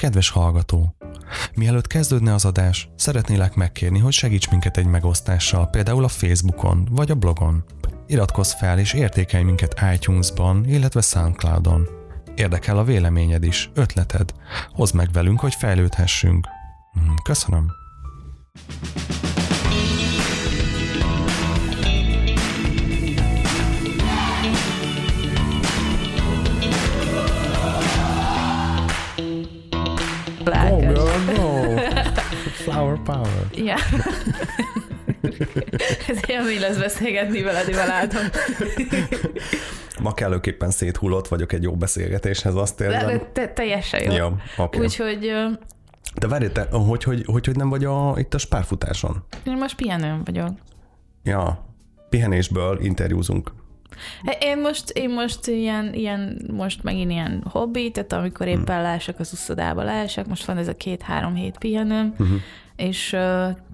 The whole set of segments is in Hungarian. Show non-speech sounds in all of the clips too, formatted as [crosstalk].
Kedves hallgató! Mielőtt kezdődne az adás, szeretnélek megkérni, hogy segíts minket egy megosztással, például a Facebookon vagy a blogon. Iratkozz fel és értékelj minket iTunes-ban, illetve Soundcloud-on. Érdekel a véleményed is, ötleted. Hozd meg velünk, hogy fejlődhessünk. Mm, Köszönöm. Lelkes. Power. Ja. [laughs] Ez élmény lesz beszélgetni veled, én látom. Ma kellőképpen széthullott vagyok egy jó beszélgetéshez, azt érzem. de te, teljesen jó. Ja. Okay. Úgyhogy De várj, te, hogy, hogy, hogy, hogy nem vagy a, itt a spárfutáson? én most pihenőn vagyok. Ja, pihenésből interjúzunk. Én most, én most ilyen, ilyen, most megint ilyen hobbi, tehát amikor Hmm. éppen lássak az uszodába lássak, most van ez a két-három hét pihenőm, Uh-huh. És uh,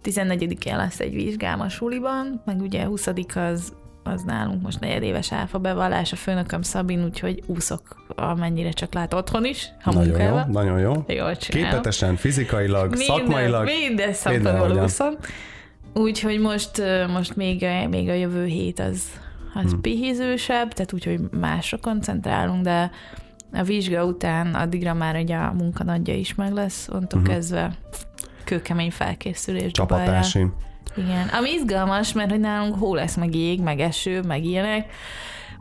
14-én lesz egy vizsgám a suliban, meg ugye 20 az az nálunk most negyedéves áfa bevallás, a főnököm Szabin, úgyhogy úszok amennyire csak lát otthon is, ha Nagyon jó, munkában. nagyon jó. Jól csinálom. Képletesen, fizikailag, minden, szakmailag. Minden mindenhogyan. úszom. Úgyhogy most, most még, a- még a jövő hét az, az Hmm. pihizősebb, tehát úgyhogy másra koncentrálunk, de a vizsga után addigra már ugye a munkanadja is meg lesz, onnantól Mhm. kezdve kőkemény felkészülés Dubajra. Csapatási. Igen, ami izgalmas, mert hogy nálunk hó lesz, meg jég, meg eső, meg ilyenek,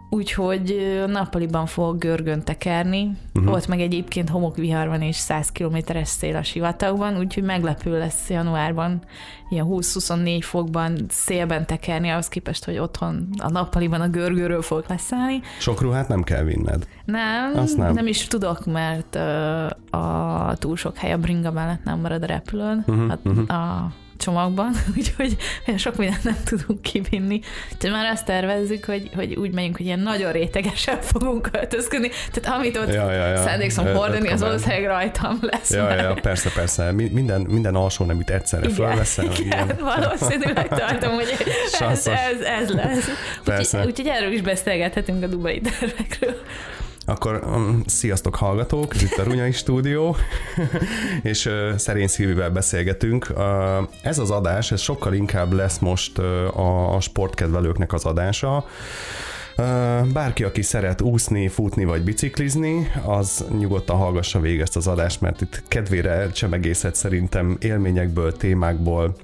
úgyhogy ö, nappaliban fogok görgön tekerni. Uh-huh. Ott meg egyébként homokvihar van és 100 kilométeres szél a sivatagban, úgyhogy meglepő lesz januárban ilyen 20-24 fokban szélben tekerni, ahhoz képest, hogy otthon a nappaliban a görgőről fogok leszállni. Sok ruhát nem kell vinned. Nem, Azt nem. nem is tudok, mert a túl sok hely a bringa mellett nem marad a repülőn, Mhm, a, mhm. a csomagban, [laughs] úgyhogy sok mindent nem tudunk kivinni. Úgyhogy már azt tervezzük, hogy, hogy úgy megyünk, hogy ilyen nagyon rétegesen [laughs] fogunk költözködni, tehát amit ott Ja, ja, ja. szándékszom hordani, az valószínűleg rajtam lesz. Ja, már. ja, persze, persze. Mi- Minden, minden alsó neműt egyszerre Igen, fölveszel. igen, ilyen. valószínűleg tartom, hogy [laughs] ez, ez, ez lesz. Persze. Úgyhogy, úgyhogy erről is beszélgethetünk a dubai tervekről. Akkor um, sziasztok hallgatók, itt a Runyai Stúdió, [laughs] és uh, szerény szívűvel beszélgetünk. Uh, ez az adás, ez sokkal inkább lesz most uh, a, a sportkedvelőknek az adása. Bárki, aki szeret úszni, futni vagy biciklizni, az nyugodtan hallgassa végig ezt az adást, mert itt kedvére csemegészet szerintem élményekből, témákból,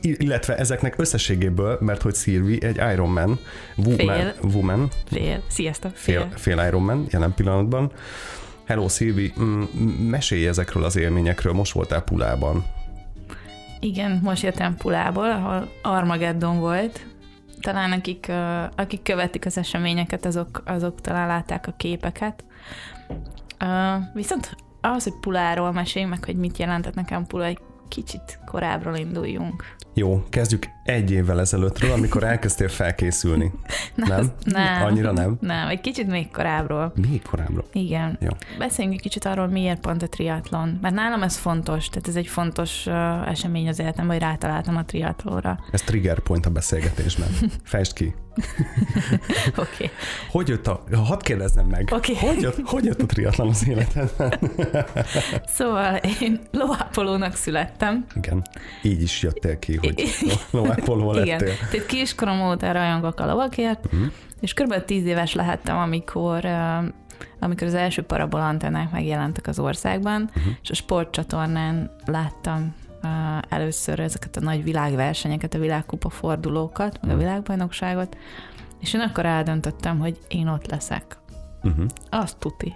illetve ezeknek összességéből, mert hogy Szilvi egy Ironman, woman, Fél. woman Fél. Sziasztok, fél, fél. fél Ironman jelen pillanatban. Hello Szilvi, mm, mesélj ezekről az élményekről, most voltál Pulában. Igen, most jöttem Pulából, ahol Armageddon volt. Talán akik, akik követik az eseményeket, azok, azok talán látták a képeket. Viszont ahhoz, hogy Puláról meséljünk meg, hogy mit jelentett nekem Pula, egy kicsit korábbról induljunk. Jó, kezdjük egy évvel ezelőttről, amikor elkezdtél felkészülni. [laughs] Nem? Nem. Annyira nem? Nem, egy kicsit még korábbról. Még korábbra. Igen. Jó. Beszéljünk egy kicsit arról, miért pont a triatlon. Mert nálam ez fontos, tehát ez egy fontos uh, esemény az életemben, hogy rátaláltam a triatlóra. Ez trigger point a beszélgetésben. [laughs] Fejtsd ki. [laughs] Oké. Okay. Hogy jött a... Hadd kérdezzem meg. Oké. Hogy, jött, hogy jött a triatlon az életedben? Szóval én lovápolónak születtem. Igen. Így is jöttél ki, hogy lovápoló Igen. lettél. Tehát kiskorom óta rajongok a lovakért, Mhm. és kb. 10 éves lehettem, amikor amikor az első parabol antennák megjelentek az országban, Mhm. és a sportcsatornán láttam uh, először ezeket a nagy világversenyeket, a világkupa fordulókat, meg a Mhm. világbajnokságot, és én akkor eldöntöttem, hogy én ott leszek. Uh-huh. Azt tuti.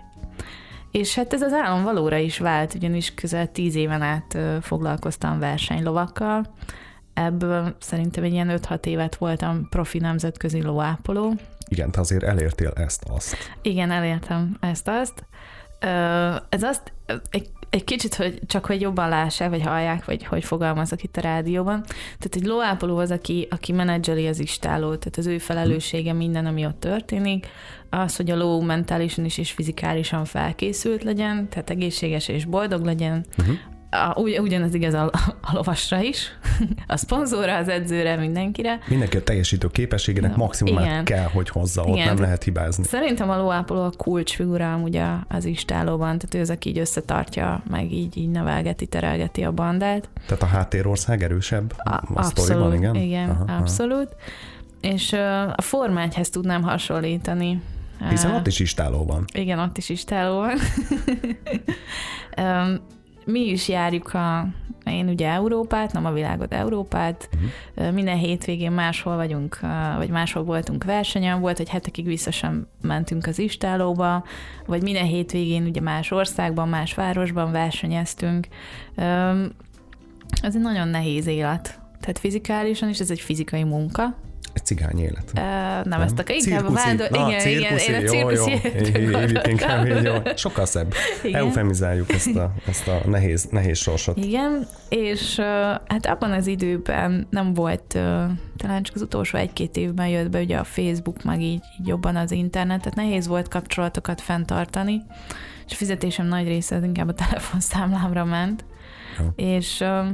És hát ez az álom valóra is vált, ugyanis közel tíz éven át foglalkoztam versenylovakkal. Ebből szerintem egy ilyen 5-6 évet voltam profi nemzetközi lovápoló. Igen, te azért elértél ezt-azt. Igen, elértem ezt-azt. Ez azt, egy, egy kicsit, hogy csak hogy jobban lássák, vagy hallják, vagy hogy fogalmazok itt a rádióban. Tehát egy lóápoló az, aki, aki menedzseli az istálót, tehát az ő felelőssége minden, ami ott történik. Az, hogy a ló mentálisan is és fizikálisan felkészült legyen, tehát egészséges és boldog legyen. Uh-huh. A, ugy, ugyanaz igaz a, a lovasra is, [laughs] a szponzorra, az edzőre, mindenkire. Mindenki a teljesítő képességének maximumát Igen. kell, hogy hozza, ott Igen. nem lehet hibázni. Szerintem a lóápoló a kulcsfigura amúgy az istálóban, tehát ő az, aki így összetartja, meg így, így nevelgeti, terelgeti a bandát. Tehát a háttérország erősebb A, a abszolút, sztoriban, igen? igen Aha, aha. abszolút. És ö, a formányhez tudnám hasonlítani. Hiszen ott is istáló van. Igen, ott is istáló van. [laughs] Mi is járjuk a, én ugye Európát, nem a világot, Európát. Uh-huh. Minden hétvégén máshol vagyunk, vagy máshol voltunk versenyen, volt, hogy hetekig vissza sem mentünk az istálóba, vagy minden hétvégén ugye más országban, más városban versenyeztünk. Ez egy nagyon nehéz élet. Tehát fizikálisan is ez egy fizikai munka. Egy cigány élet. Ö, Nem, ezt akar, inkább a vándor... Na, igen, igen, cirkuszi, én a jó, jó. cirkuszi inkább így, jó. Sokkal szebb. Igen. Eufemizáljuk ezt a, ezt a nehéz, nehéz sorsot. Igen, és uh, hát abban az időben nem volt, uh, talán csak az utolsó egy-két évben jött be ugye a Facebook, meg így, így jobban az internet, tehát nehéz volt kapcsolatokat fenntartani, és a fizetésem nagy része az inkább a telefonszámlámra ment. Jó. És uh,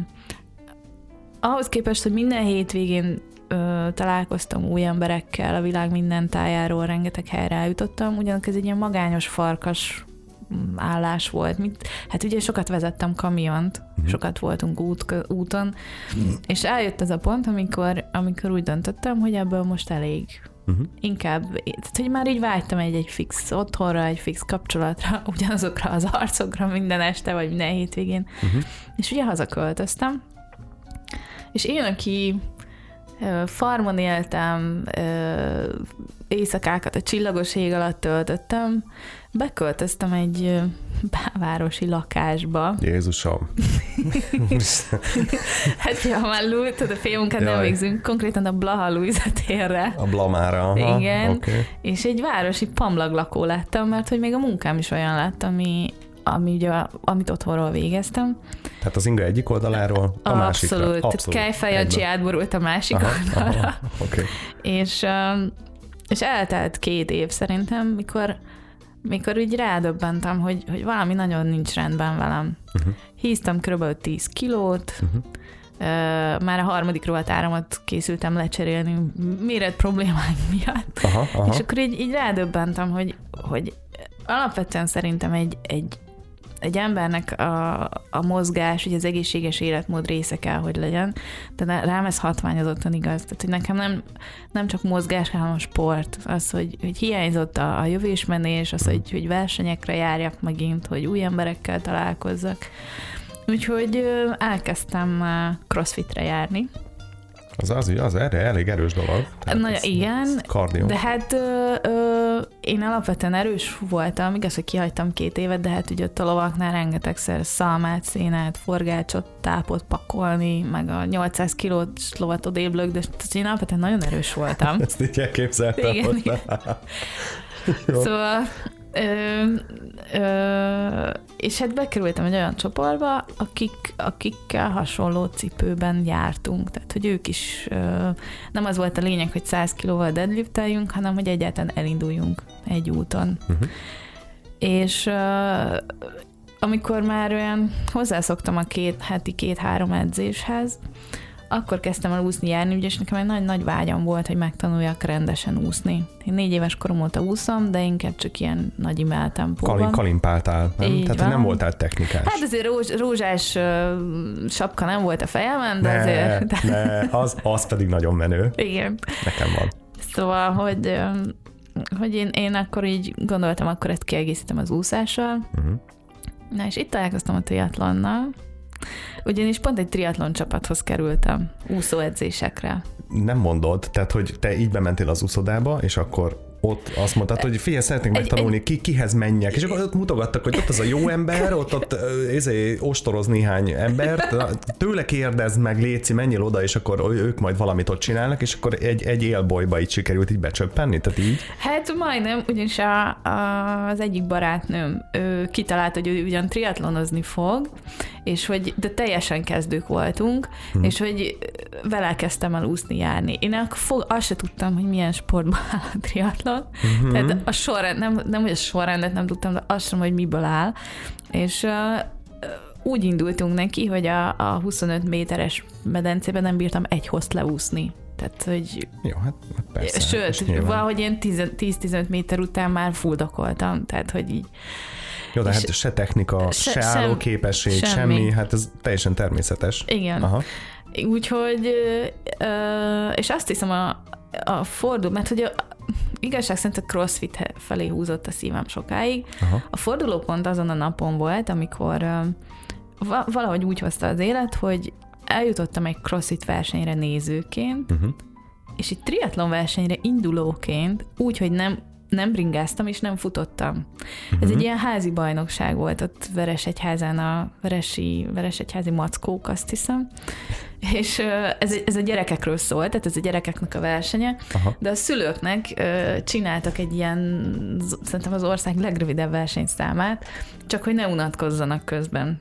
ahhoz képest, hogy minden hétvégén ö, találkoztam új emberekkel a világ minden tájáról, rengeteg helyre eljutottam, ugyanakkor ez egy ilyen magányos farkas mm, állás volt. Mint, hát ugye sokat vezettem kamiont, Mhm. sokat voltunk út, úton, és eljött ez a pont, amikor, amikor úgy döntöttem, hogy ebből most elég. Uh-huh. Inkább, tehát hogy már így vágytam egy, egy fix otthonra, egy fix kapcsolatra, [laughs] ugyanazokra az arcokra minden este, vagy minden hétvégén. Uh-huh. És ugye hazaköltöztem, és én, aki farmon éltem, éjszakákat a csillagos ég alatt töltöttem, beköltöztem egy városi lakásba. Jézusom. [laughs] Hát, ha már tudod, a félmunkát végzünk, konkrétan a Blaha Luisa térre. A blamára. Aha. Igen. Okay. És egy városi pamlaglakó lettem, mert hogy még a munkám is olyan lett, ami, ami ugye, amit otthonról végeztem. Tehát az inga egyik oldaláról a másikra. Abszolút. Tehát Kejfejancsi Egyben. átborult a másik Aha, oldalra. aha, Oké. És, um, és eltelt két év szerintem, mikor, mikor úgy rádöbbentem, hogy, hogy valami nagyon nincs rendben velem. Uh-huh. Híztam kb. 10 kilót, Uh-huh. Ö, már a harmadik rovatáramat készültem lecserélni méret problémáink miatt. Aha, aha. És akkor így, így rádöbbentem, hogy, hogy alapvetően szerintem egy, egy, egy embernek a, a mozgás, ugye az egészséges életmód része kell, hogy legyen, de rám ez hatványozottan igaz. Tehát, hogy nekem nem, nem csak mozgás, hanem a sport. Az, hogy, hogy hiányzott a, a jövésmenés, az, hogy, hogy versenyekre járjak megint, hogy új emberekkel találkozzak. Úgyhogy elkezdtem crossfitre járni. Az, az, az erre elég erős dolog. Na, ez- igen, ez Kardió. De hát ö, ö, én alapvetően erős voltam, igaz, hogy kihagytam két évet, de hát ugye ott a lovaknál rengetegszer szalmát, szénát, forgácsot, tápot pakolni, meg a 800 kilós lovat odébb tehát én alapvetően nagyon erős voltam. [laughs] Ezt így elképzeltem. Igen, igen. [laughs] Jó. Szóval, ö, ö, és hát bekerültem egy olyan csoportba, akik, akikkel hasonló cipőben jártunk. Tehát, hogy ők is ö, nem az volt a lényeg, hogy 100 kilóval deadlifteljünk, hanem hogy egyáltalán elinduljunk egy úton. Uh-huh. És ö, amikor már olyan hozzászoktam a két heti két-három edzéshez, akkor kezdtem el úszni járni, ugyanis nekem egy nagy-nagy vágyam volt, hogy megtanuljak rendesen úszni. Én négy éves korom óta úszom, de inkább csak ilyen nagy imel tempóban. Kalin, kalimpáltál, nem? Így Tehát van. nem voltál technikás. Hát azért rózs, rózsás ö, sapka nem volt a fejemen, de ne, azért... De, ne, az, az pedig nagyon menő. igen. Nekem van. Szóval, hogy, hogy én, én akkor így gondoltam, akkor ezt kiegészítem az úszással. Uh-huh. Na és itt találkoztam a triatlonnal, ugyanis pont egy triatlon csapathoz kerültem úszóedzésekre. Nem mondod, tehát hogy te így bementél az úszodába, és akkor ott azt mondtad, hogy figyelj, szeretnénk Egy- megtanulni, ki, kihez menjek. És akkor ott mutogattak, hogy ott az a jó [laughs] ember, ott, ott ö, izé, ostoroz néhány embert, tőle kérdezd meg, Léci, menjél oda, és akkor ők majd valamit ott csinálnak, és akkor egy, egy élbolyba így sikerült így becsöppenni, tehát így. Hát majdnem, ugyanis a, a, az egyik barátnőm ő kitalálta, hogy ő ugyan triatlonozni fog, és hogy, de teljesen kezdők voltunk, hmm. és hogy vele kezdtem el úszni járni. Én akkor fog, azt se tudtam, hogy milyen sportban áll a triatlon. Mhm. Tehát a sorrend, nem, nem hogy a sorrendet nem tudtam, de azt sem, hogy miből áll. És uh, úgy indultunk neki, hogy a, a 25 méteres medencében nem bírtam egy hozt leúszni. Tehát, hogy... Jó, hát persze. Sőt, valahogy én 10-15 méter után már fuldokoltam, tehát, hogy így... Jó, de hát se technika, se, se álló képesség, semmi. semmi, hát ez teljesen természetes. Igen. Aha. Úgyhogy, és azt hiszem a, a fordul, mert hogy a, igazság szerint a crossfit felé húzott a szívem sokáig. Aha. A fordulópont azon a napon volt, amikor valahogy úgy hozta az élet, hogy eljutottam egy crossfit versenyre nézőként, uh-huh. és egy triatlon versenyre indulóként, úgy, hogy nem nem bringáztam és nem futottam. Uh-huh. Ez egy mhm. ilyen házi bajnokság volt ott Veresegyházán a Veresi, Veresegyházi mackók, azt hiszem. És ez, ez a gyerekekről szól, tehát ez a gyerekeknek a versenye, Aha. de a szülőknek csináltak egy ilyen, szerintem az ország legrövidebb versenyszámát, csak hogy ne unatkozzanak közben.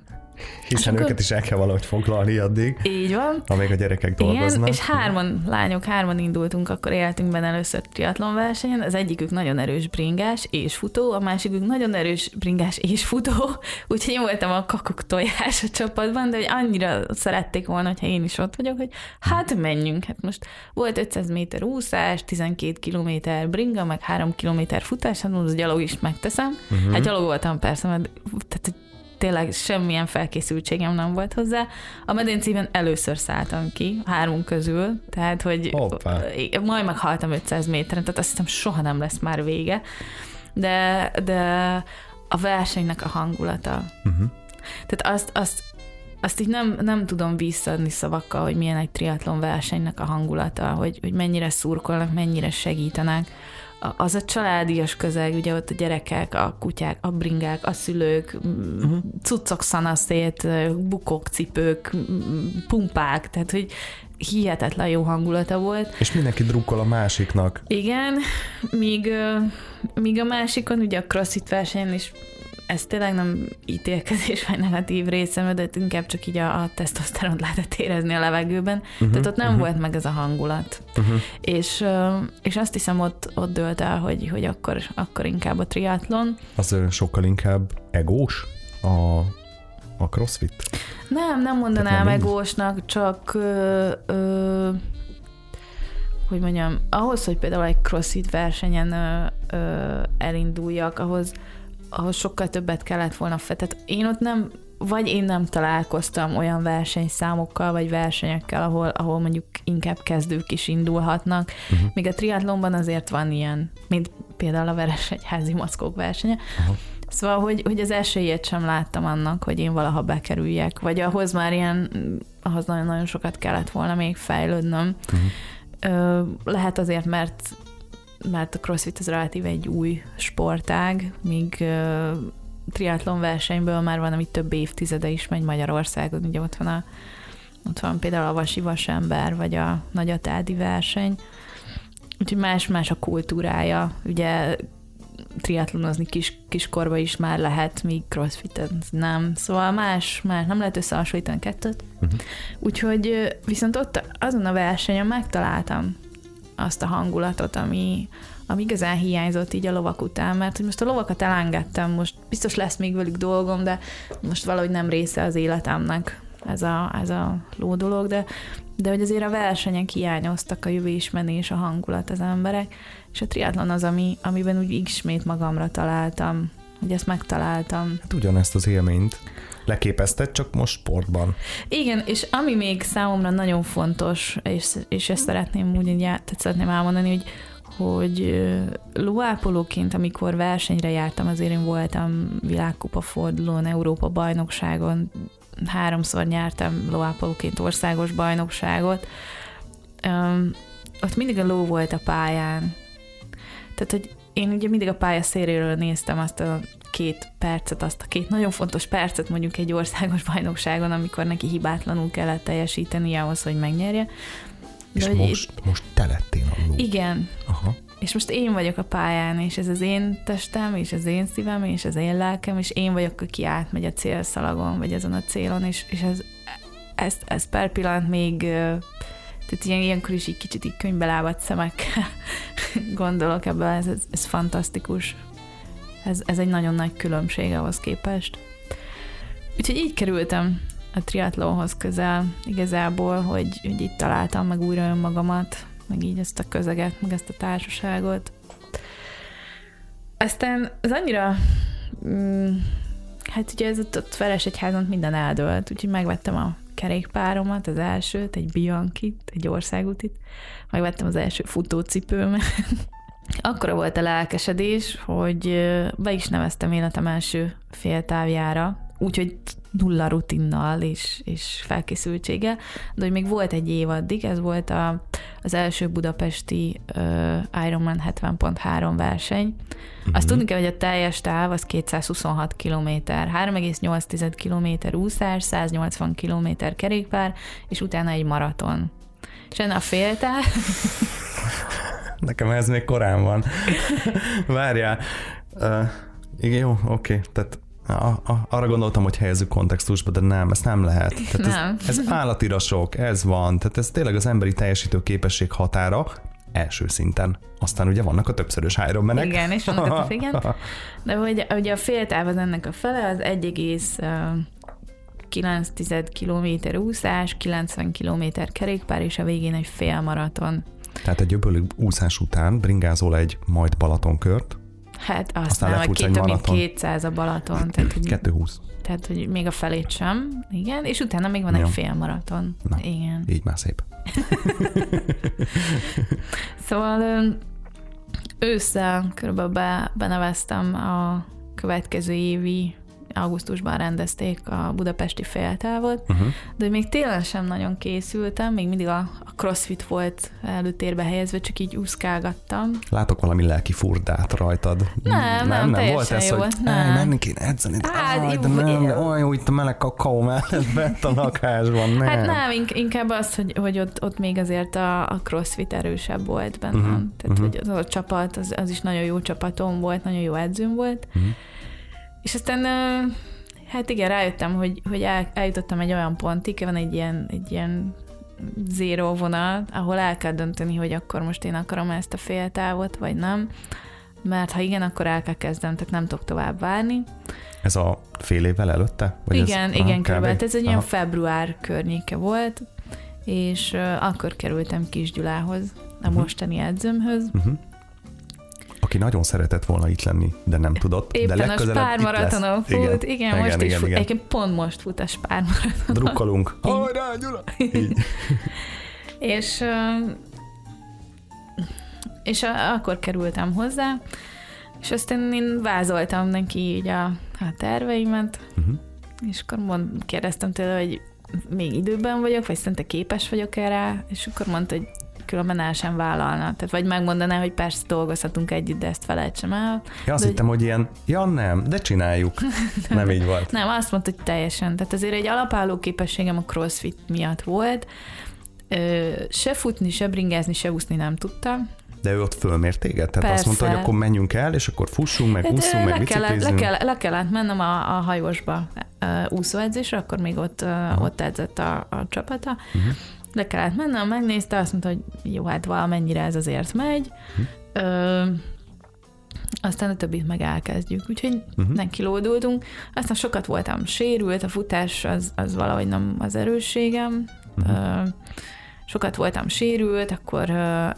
Hiszen akkor... őket is el kell valahogy foglalni addig. Így van. Amíg a gyerekek dolgoznak. Igen, és hárman, lányok, hárman indultunk akkor életünkben először triatlon versenyen. Az egyikük nagyon erős bringás és futó, a másikük nagyon erős bringás és futó, [laughs] úgyhogy én voltam a kakuk tojás a csapatban, de hogy annyira szerették volna, hogyha én is ott vagyok, hogy hát menjünk. Hát most volt 500 méter úszás, 12 kilométer bringa, meg 3 kilométer futás, hát most gyalog is megteszem. Uh-huh. Hát gyalog voltam persze, mert tehát, tényleg semmilyen felkészültségem nem volt hozzá. A medencében először szálltam ki, hármunk közül, tehát, hogy Hoppá. majd meghaltam 500 méteren, tehát azt hiszem soha nem lesz már vége. De, de a versenynek a hangulata. Uh-huh. Tehát azt, azt, azt így nem, nem tudom visszaadni szavakkal, hogy milyen egy triatlon versenynek a hangulata, hogy, hogy mennyire szurkolnak, mennyire segítenek az a családias közeg, ugye ott a gyerekek, a kutyák, a bringák, a szülők, uh-huh. cuccok szanaszét, bukok, cipők, pumpák, tehát hogy hihetetlen jó hangulata volt. És mindenki drukkol a másiknak. Igen, míg, míg a másikon, ugye a crossfit versenyen is ez tényleg nem ítélkezés vagy negatív része, de inkább csak így a, a tesztoszteront lehetett érezni a levegőben. Uh-huh, Tehát ott nem uh-huh. volt meg ez a hangulat. Uh-huh. És, és azt hiszem ott, ott dölt el, hogy, hogy akkor, akkor inkább a triatlon. Az sokkal inkább egós a, a crossfit? Nem, nem mondanám nem egósnak, csak ö, ö, hogy mondjam, ahhoz, hogy például egy crossfit versenyen ö, ö, elinduljak, ahhoz ahhoz sokkal többet kellett volna fel. Tehát én ott nem, vagy én nem találkoztam olyan versenyszámokkal, vagy versenyekkel, ahol, ahol mondjuk inkább kezdők is indulhatnak. Uh-huh. Míg a triatlonban azért van ilyen, mint például a Veresegyházi maszkok versenye. Uh-huh. Szóval, hogy, hogy az esélyét sem láttam annak, hogy én valaha bekerüljek, vagy ahhoz már ilyen, ahhoz nagyon-nagyon sokat kellett volna még fejlődnöm. Uh-huh. Lehet azért, mert mert a crossfit az relatív egy új sportág, míg triatlon versenyből már van, ami több évtizede is megy Magyarországon, ugye ott van, a, ott van például a Vasi Vasember, vagy a Nagyatádi verseny, úgyhogy más-más a kultúrája, ugye triatlonozni kis, kiskorba is már lehet, míg crossfit nem. Szóval más, más, nem lehet összehasonlítani kettőt. Uh-huh. Úgyhogy viszont ott azon a versenyen megtaláltam azt a hangulatot, ami, ami igazán hiányzott így a lovak után, mert hogy most a lovakat elengedtem, most biztos lesz még velük dolgom, de most valahogy nem része az életemnek ez a, ez a ló dolog, de, de hogy azért a versenyek hiányoztak, a jövésmenés, a hangulat az emberek, és a triatlon az, ami, amiben úgy ismét magamra találtam, hogy ezt megtaláltam. Hát ugyanezt az élményt leképezted, csak most sportban. Igen, és ami még számomra nagyon fontos, és, és ezt szeretném úgy így tehát szeretném elmondani, hogy hogy lóápolóként, amikor versenyre jártam, azért én voltam világkupa fordulón, Európa bajnokságon, háromszor nyertem lóápolóként országos bajnokságot. Um, ott mindig a ló volt a pályán. Tehát, hogy én ugye mindig a pálya széléről néztem azt a két percet, azt a két nagyon fontos percet mondjuk egy országos [laughs] bajnokságon, amikor neki hibátlanul kellett teljesíteni ahhoz, hogy megnyerje. De és most, itt... most te lettél a ló. Igen. Aha. És most én vagyok a pályán, és ez az én testem, és az én szívem, és az én lelkem, és én vagyok, aki átmegy a célszalagon, vagy ezen a célon, és, és ez, ez, ez per pillanat még tehát ilyen, ilyenkor is így kicsit így könyvbelábadt szemekkel [laughs] gondolok ebben, ez, ez, ez fantasztikus. Ez, ez egy nagyon nagy különbség ahhoz képest. úgyhogy így kerültem a triatlonhoz közel igazából, hogy, hogy itt találtam meg újra önmagamat, meg így ezt a közeget, meg ezt a társaságot. Aztán az annyira, mm, hát ugye ez ott, ott Veresegyházon minden eldőlt, úgyhogy megvettem a kerékpáromat, az elsőt, egy Bianchit, egy országútit, megvettem az első futócipőmet, Akkora volt a lelkesedés, hogy be is neveztem életem első féltávjára, úgyhogy nulla rutinnal és, és felkészültsége, de hogy még volt egy év addig, ez volt a, az első budapesti uh, Ironman 70.3 verseny. Uh-huh. Azt tudni kell, hogy a teljes táv az 226 km, 3,8 km úszás, 180 km kerékpár, és utána egy maraton. És a féltáv... [laughs] Nekem ez még korán van. [laughs] Várjál. Uh, igen, jó, oké. Okay. Tehát a, a, arra gondoltam, hogy helyezzük kontextusba, de nem, ez nem lehet. Tehát nem. Ez, ez állatirasok, ez van, tehát ez tényleg az emberi teljesítő képesség határa, első szinten. Aztán ugye vannak a többszörös Ironmanek. Igen, és vannak a [laughs] igen. De hogy ugye a féltáv az ennek a fele, az 1,9 km úszás, 90 km kerékpár, és a végén egy fél maraton. Tehát egy öbölű úszás után bringázol egy majd Balatonkört, Hát azt Aztán nem, hogy két, mint 200 a Balaton. Tehát, hogy, 220. Tehát, hogy még a felét sem, igen, és utána még van ja. egy fél maraton. Na, igen. Így már szép. [laughs] szóval ősszel körülbelül be, beneveztem a következő évi augusztusban rendezték a budapesti féltávot, uh-huh. de még télen sem nagyon készültem, még mindig a, a crossfit volt előtérbe helyezve, csak így úszkálgattam. Látok valami lelki furdát rajtad. Nem, nem, nem, nem volt ez, jó, hogy nem. menni kéne edzeni, de, hát, áj, de nem, olyan jó itt a meleg kakaó mellett [laughs] bent a lakásban, nem. Hát nem, inkább az, hogy, hogy ott, ott még azért a, a crossfit erősebb volt bennem. Uh-huh. Tehát, uh-huh. hogy az a csapat, az, az is nagyon jó csapatom volt, nagyon jó edzőm volt. Uh-huh és aztán hát igen, rájöttem, hogy, hogy el, eljutottam egy olyan pontig, van egy ilyen, egy ilyen zéró vonal, ahol el kell dönteni, hogy akkor most én akarom ezt a féltávot, vagy nem. Mert ha igen, akkor el kell kezdem, tehát nem tudok tovább várni. Ez a fél évvel előtte? Vagy igen, ez, igen, körülbelül. Ez egy olyan február környéke volt, és uh, akkor kerültem Kisgyulához, a uh-huh. mostani edzőmhöz, uh-huh aki nagyon szeretett volna itt lenni, de nem tudott. Éppen de a Spár maratonon fut, igen, igen, igen, most igen, is fut, igen. pont most fut [laughs] a Spár maratonon. Drukkolunk. Hajrá, Gyula! és és akkor kerültem hozzá, és aztán én vázoltam neki így a, a terveimet, uh-huh. és akkor mond, kérdeztem tőle, hogy még időben vagyok, vagy szerintem képes vagyok erre, és akkor mondta, hogy különben el sem vállalna. Tehát vagy megmondaná, hogy persze dolgozhatunk együtt, de ezt felejtsem el. Ja, azt de, hittem, hogy ilyen, ja nem, de csináljuk. nem, [laughs] nem így volt. Nem, azt mondta, hogy teljesen. Tehát azért egy alapálló képességem a crossfit miatt volt. Ö, se futni, se bringázni, se úszni nem tudtam. De ő ott fölmért téged? Tehát Persze. azt mondta, hogy akkor menjünk el, és akkor fussunk, meg hát, úszunk, meg le kellett, le, kell, le kellett mennem a, a hajósba úszóedzésre, akkor még ott, ott edzett a, a csapata, uh-huh le kellett mennem, megnézte, azt mondta, hogy jó, hát valamennyire ez azért megy. Hm. Ö, aztán a többit meg elkezdjük. Úgyhogy uh-huh. nem kilódultunk. Aztán sokat voltam sérült, a futás az, az valahogy nem az erősségem. Uh-huh. Sokat voltam sérült, akkor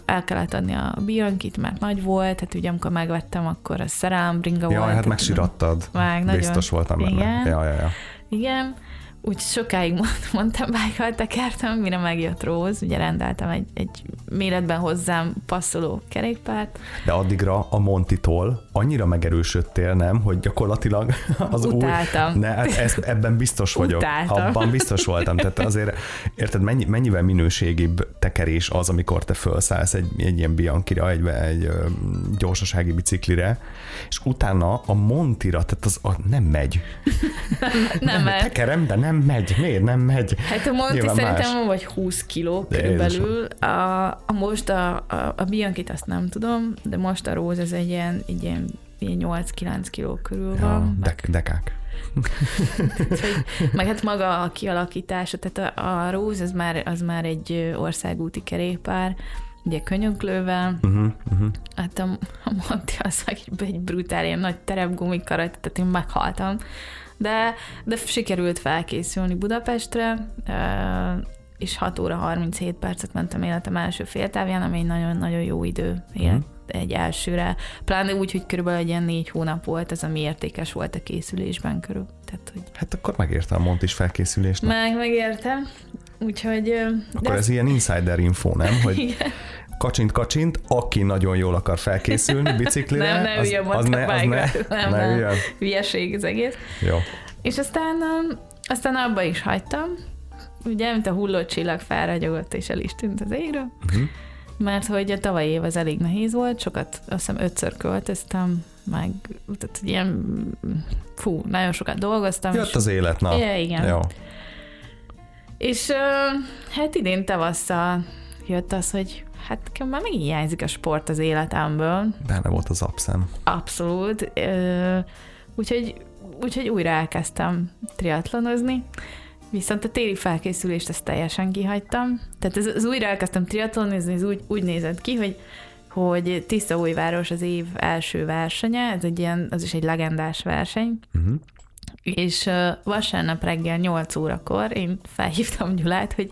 el kellett adni a Biankit, mert nagy volt, tehát ugye amikor megvettem, akkor a szerelem bringa ja, volt. hát megsirattad. Meg, Biztos voltam benne. Igen. Ja, ja, ja. Igen úgy sokáig [laughs] mondtam, bájkal tekertem, mire megjött Róz, ugye rendeltem egy, egy méretben hozzám passzoló kerékpárt. De addigra a Montitól annyira megerősödtél, nem, hogy gyakorlatilag [laughs] az Utáltam. új... Ne, hát ezt, ebben biztos vagyok. Utáltam. Abban biztos voltam. Tehát azért, érted, mennyi, mennyivel minőségibb tekerés az, amikor te felszállsz egy, egy ilyen Bianchira, egy, egy gyorsasági biciklire, és utána a Montira, tehát az a, [laughs] nem megy. nem, nem Tekerem, de nem megy. Miért nem megy? Hát a Monti Nyilván szerintem más. vagy 20 kiló körülbelül. A, a most a, a, a Bianchit azt nem tudom, de most a Róz ez egy ilyen, egy ilyen, ilyen 8-9 kiló körül ja, van. Dek, dekák. meg hát maga a kialakítása, tehát a, a Róz az már, az már egy országúti kerékpár, ugye könyöklővel, uh-huh, uh-huh. hát a, a Monti az egy, egy brutál, ilyen nagy terepgumikarat, tehát én meghaltam De, de sikerült felkészülni Budapestre, és 6 óra 37 percet mentem életem első féltávján, ami egy nagyon-nagyon jó idő élet. Mm egy elsőre, pláne úgy, hogy körülbelül egy ilyen négy hónap volt, ez ami értékes volt a készülésben körül. Tehát, hogy... Hát akkor megérte a Mont is felkészülést. Meg, megértem. Úgyhogy... Akkor ez ilyen insider info, nem? Hogy [laughs] Igen. Kacsint, kacsint, aki nagyon jól akar felkészülni biciklire, [laughs] nem, nem, az, az, ne, az ne, nem, ne, nem, hülyeség az egész. Jó. És aztán, aztán abba is hagytam, ugye, mint a hulló csillag felragyogott, és el is tűnt az égről. Uh-huh mert hogy a tavalyi év az elég nehéz volt, sokat, azt hiszem ötször költöztem, meg tehát ilyen, fú, nagyon sokat dolgoztam. Jött az élet, na. Ja, igen. Jó. És hát idén tavasszal jött az, hogy hát már megint hiányzik a sport az életemből. Benne volt az abszem. Abszolút. Úgyhogy, úgyhogy újra elkezdtem triatlonozni. Viszont a téli felkészülést ezt teljesen kihagytam. Tehát ez, az újra elkezdtem triatlonizni, ez úgy, úgy nézett ki, hogy hogy Tisza Újváros az év első versenye, ez egy ilyen, az is egy legendás verseny, uh-huh. és uh, vasárnap reggel 8 órakor én felhívtam Gyulát, hogy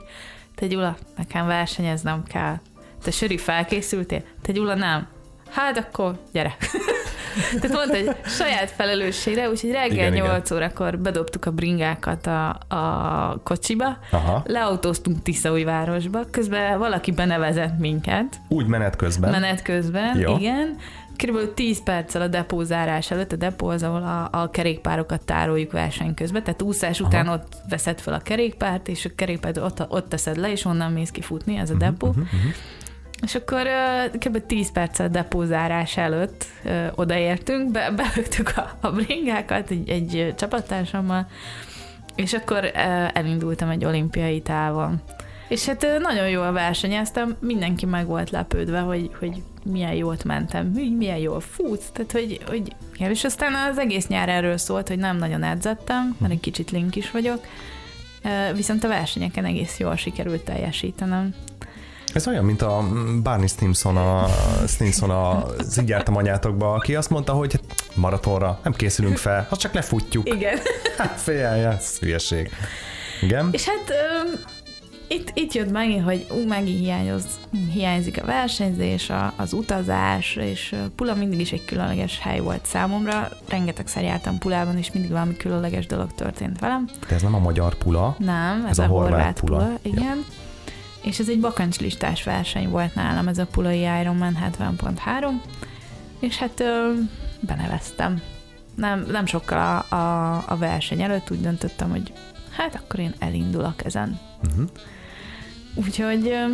te Gyula, nekem versenyeznem kell. Te Söri felkészültél? Te Gyula nem. Hát akkor gyere. [laughs] Tehát mondta, hogy saját felelősségre, úgyhogy reggel igen, 8 igen. órakor bedobtuk a bringákat a, a kocsiba, Aha. leautóztunk Tiszaújvárosba, közben valaki benevezett minket. Úgy menet közben? Menet közben, Jó. igen. Körülbelül 10 perccel a depózárás előtt, a depó az, ahol a, a kerékpárokat tároljuk verseny közben, tehát úszás Aha. után ott veszed fel a kerékpárt, és a kerékpárt ott, ott teszed le, és onnan mész ki futni, ez a uh-huh, depó. Uh-huh, uh-huh. És akkor kb. 10 perccel depózárás előtt odaértünk, be, beögtük a, a bringákat egy, egy csapattársammal, és akkor elindultam egy olimpiai távon. És hát uh, nagyon jól versenyeztem, mindenki meg volt lepődve, hogy, hogy milyen jót mentem, milyen jól fut, tehát hogy, hogy és aztán az egész nyár erről szólt, hogy nem nagyon edzettem, mert egy kicsit link is vagyok, viszont a versenyeken egész jól sikerült teljesítenem. Ez olyan, mint a Barney Stinson, a, Stinson a Zigyártam anyátokba, aki azt mondta, hogy maratonra nem készülünk fel, azt csak lefutjuk. Igen. Hát félj, ez hülyeség. Igen. És hát um, itt, itt jött megint, hogy ú, megint hiányoz, hiányzik a versenyzés, a, az utazás, és Pula mindig is egy különleges hely volt számomra. Rengetegszer jártam Pulában, és mindig valami különleges dolog történt velem. De ez nem a magyar Pula? Nem, ez, ez a, a horvát, horvát Pula. Pula igen. Ja. És ez egy bakancslistás verseny volt nálam, ez a Pulai Ironman 70.3, és hát ö, beneveztem. Nem, nem sokkal a, a, a verseny előtt úgy döntöttem, hogy hát akkor én elindulok ezen. Uh-huh. Úgyhogy ö,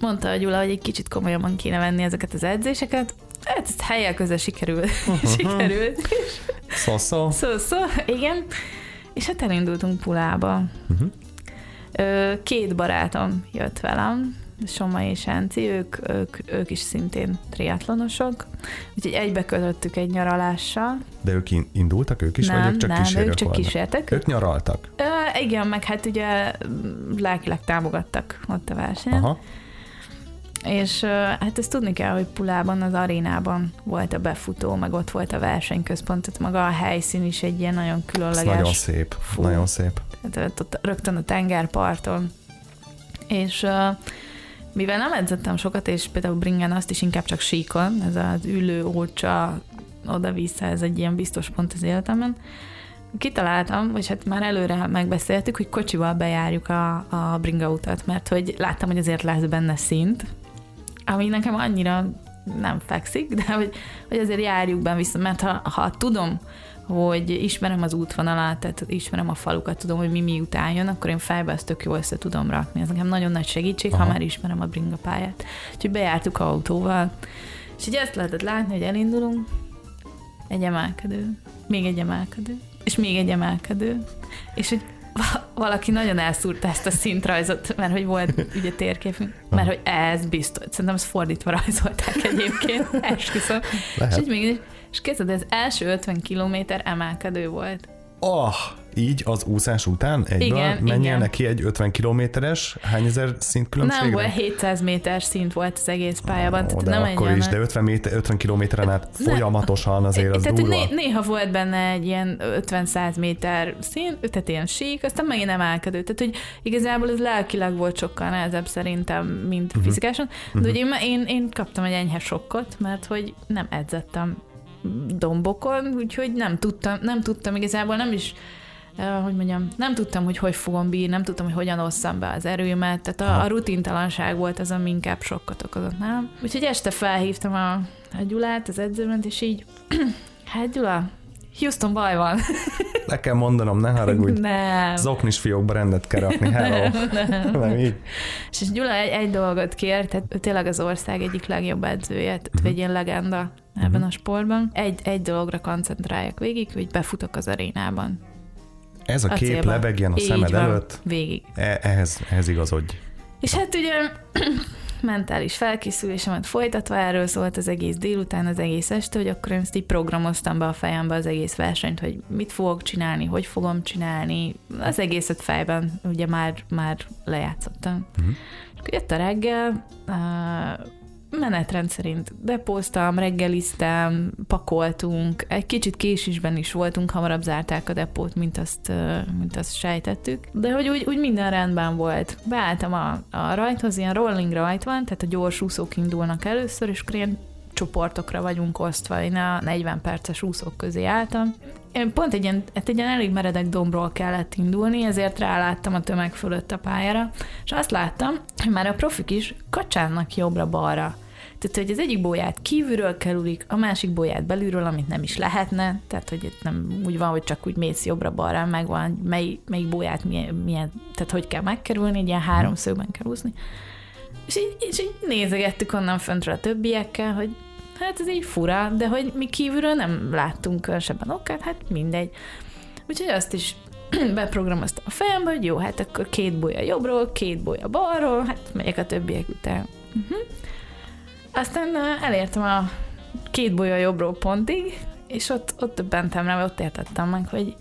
mondta a Gyula, hogy egy kicsit komolyabban kéne venni ezeket az edzéseket, hát ez helyek közel sikerült. Uh-huh. [laughs] sikerült. Szó-szó. Szó-szó, igen. És hát elindultunk Pulába. Uh-huh. Két barátom jött velem, Soma és Enci, ők, ők, ők is szintén triatlonosok, úgyhogy egybe kötöttük egy nyaralással. De ők indultak, ők is, nem, vagy ők csak nem, kísérők ők csak kísértek. Ők nyaraltak? Ö, igen, meg hát ugye lelkileg támogattak ott a versenyen. Aha. És hát ezt tudni kell, hogy Pulában, az arénában volt a befutó, meg ott volt a versenyközpont, tehát maga a helyszín is egy ilyen nagyon különleges. Ez nagyon szép, Fú. nagyon szép. Tehát rögtön a tengerparton. És mivel nem edzettem sokat, és például bringen azt is inkább csak síkon, ez az ülő, ócsa, oda-vissza, ez egy ilyen biztos pont az életemben, kitaláltam, vagy hát már előre megbeszéltük, hogy kocsival bejárjuk a, a bringa utat, mert hogy láttam, hogy azért lesz benne szint, ami nekem annyira nem fekszik, de hogy, hogy azért járjuk be vissza, mert ha, ha tudom, hogy ismerem az útvonalat, tehát ismerem a falukat, tudom, hogy mi mi után jön, akkor én fejbe ezt tök jól össze tudom rakni. Ez nekem nagyon nagy segítség, Aha. ha már ismerem a bringapályát. Úgyhogy bejártuk autóval, és így ezt lehetett látni, hogy elindulunk, egy emelkedő, még egy emelkedő, és még egy emelkedő, és hogy valaki nagyon elszúrta ezt a szintrajzot, mert hogy volt ugye térképünk, mert hogy ez biztos, szerintem ezt fordítva rajzolták egyébként, [laughs] esküszöm. És így még és képzeld, ez első 50 kilométer emelkedő volt. Oh, így az úszás után egyből Igen, menjél igen. neki egy 50 kilométeres, hány ezer szint különbségre? Nem volt 700 méter szint volt az egész pályában, Ó, tehát de nem akkor egy is, de 50, méter, 50 kilométeren át folyamatosan azért az tehát, durva. né- néha volt benne egy ilyen 50-100 méter szín, tehát ilyen sík, aztán megint emelkedő. Tehát, hogy igazából ez lelkileg volt sokkal nehezebb szerintem, mint Mhm. uh-huh. fizikásan. De ugye én, én, én kaptam egy enyhe sokkot, mert hogy nem edzettem dombokon, úgyhogy nem tudtam, nem tudtam igazából, nem is eh, hogy mondjam, nem tudtam, hogy hogy fogom bírni, nem tudtam, hogy hogyan osszam be az erőmet, tehát a, a rutintalanság volt az, ami inkább sokkot okozott nálam. Úgyhogy este felhívtam a, a Gyulát, az edzőmet, és így, [clears throat] hát Gyula, Houston baj van. Le kell mondanom, ne haragudj. nem. Zoknis fiókba rendet kell rakni, hello. Nem így. És Gyula egy, egy dolgot kér, tehát tényleg az ország egyik legjobb edzője, tehát Mhm. egy ilyen legenda ebben a sportban. Egy, egy dologra koncentráljak végig, hogy befutok az arénában. Ez a, A kép célba. lebegjen a Így szemed van, előtt, Végig. e- ehhez, ehhez igazodj. És hát ugye mentális felkészülésemet folytatva, erről szólt az egész délután, az egész este, hogy akkor én ezt így programoztam be a fejembe az egész versenyt, hogy mit fogok csinálni, hogy fogom csinálni, az egészet fejben ugye már, már lejátszottam. És akkor jött a reggel, uh, menetrend szerint depóztam, reggeliztem, pakoltunk, egy kicsit késésben is voltunk, hamarabb zárták a depót, mint azt, mint azt sejtettük, de hogy úgy, úgy minden rendben volt. Beálltam a, a rajthoz, ilyen rolling rajt van, tehát a gyors úszók indulnak először, és akkor ilyen csoportokra vagyunk osztva, én a 40 perces úszók közé álltam. Pont egy ilyen, hát egy ilyen elég meredek dombról kellett indulni, ezért ráláttam a tömeg fölött a pályára, és azt láttam, hogy már a profik is kacsánnak jobbra-balra. Tehát, hogy az egyik bolyát kívülről kerülik, a másik bolyát belülről, amit nem is lehetne, tehát, hogy itt nem úgy van, hogy csak úgy mész jobbra-balra, meg van, mely, melyik bolyát milyen, milyen, tehát hogy kell megkerülni, egy ilyen háromszögben kell úszni. És így, és így nézegettük onnan föntről a többiekkel, hogy hát ez így fura, de hogy mi kívülről nem láttunk különösebben okát, hát mindegy. Úgyhogy azt is [clears throat] beprogramoztam a fejembe, hogy jó, hát akkor két bolya jobbról, két bolya balról, hát megyek a többiek után. Uh-huh. Aztán elértem a két bolya jobbról pontig, és ott, ott döbbentem rá, ott értettem meg, hogy,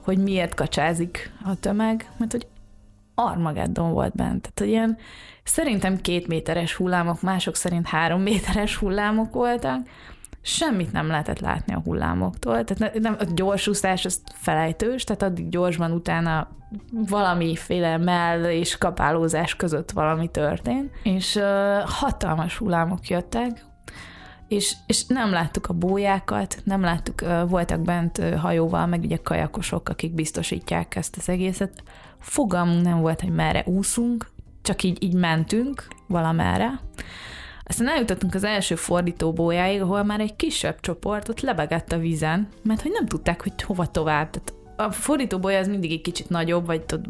hogy miért kacsázik a tömeg, mert hogy Armageddon volt bent. Tehát, hogy ilyen szerintem két méteres hullámok, mások szerint három méteres hullámok voltak, semmit nem lehetett látni a hullámoktól. Tehát ne- nem, a gyorsúszás az felejtős, tehát addig gyorsban utána valamiféle mell és kapálózás között valami történt, és uh, hatalmas hullámok jöttek, és, és nem láttuk a bójákat, nem láttuk, uh, voltak bent uh, hajóval, meg ugye kajakosok, akik biztosítják ezt az egészet. Fogalmunk nem volt, hogy merre úszunk, csak így, így mentünk valamerre. Aztán eljutottunk az első fordító bójáig, ahol már egy kisebb csoport ott lebegett a vízen, mert hogy nem tudták, hogy hova tovább. Tehát a fordító bolya az mindig egy kicsit nagyobb, vagy tud,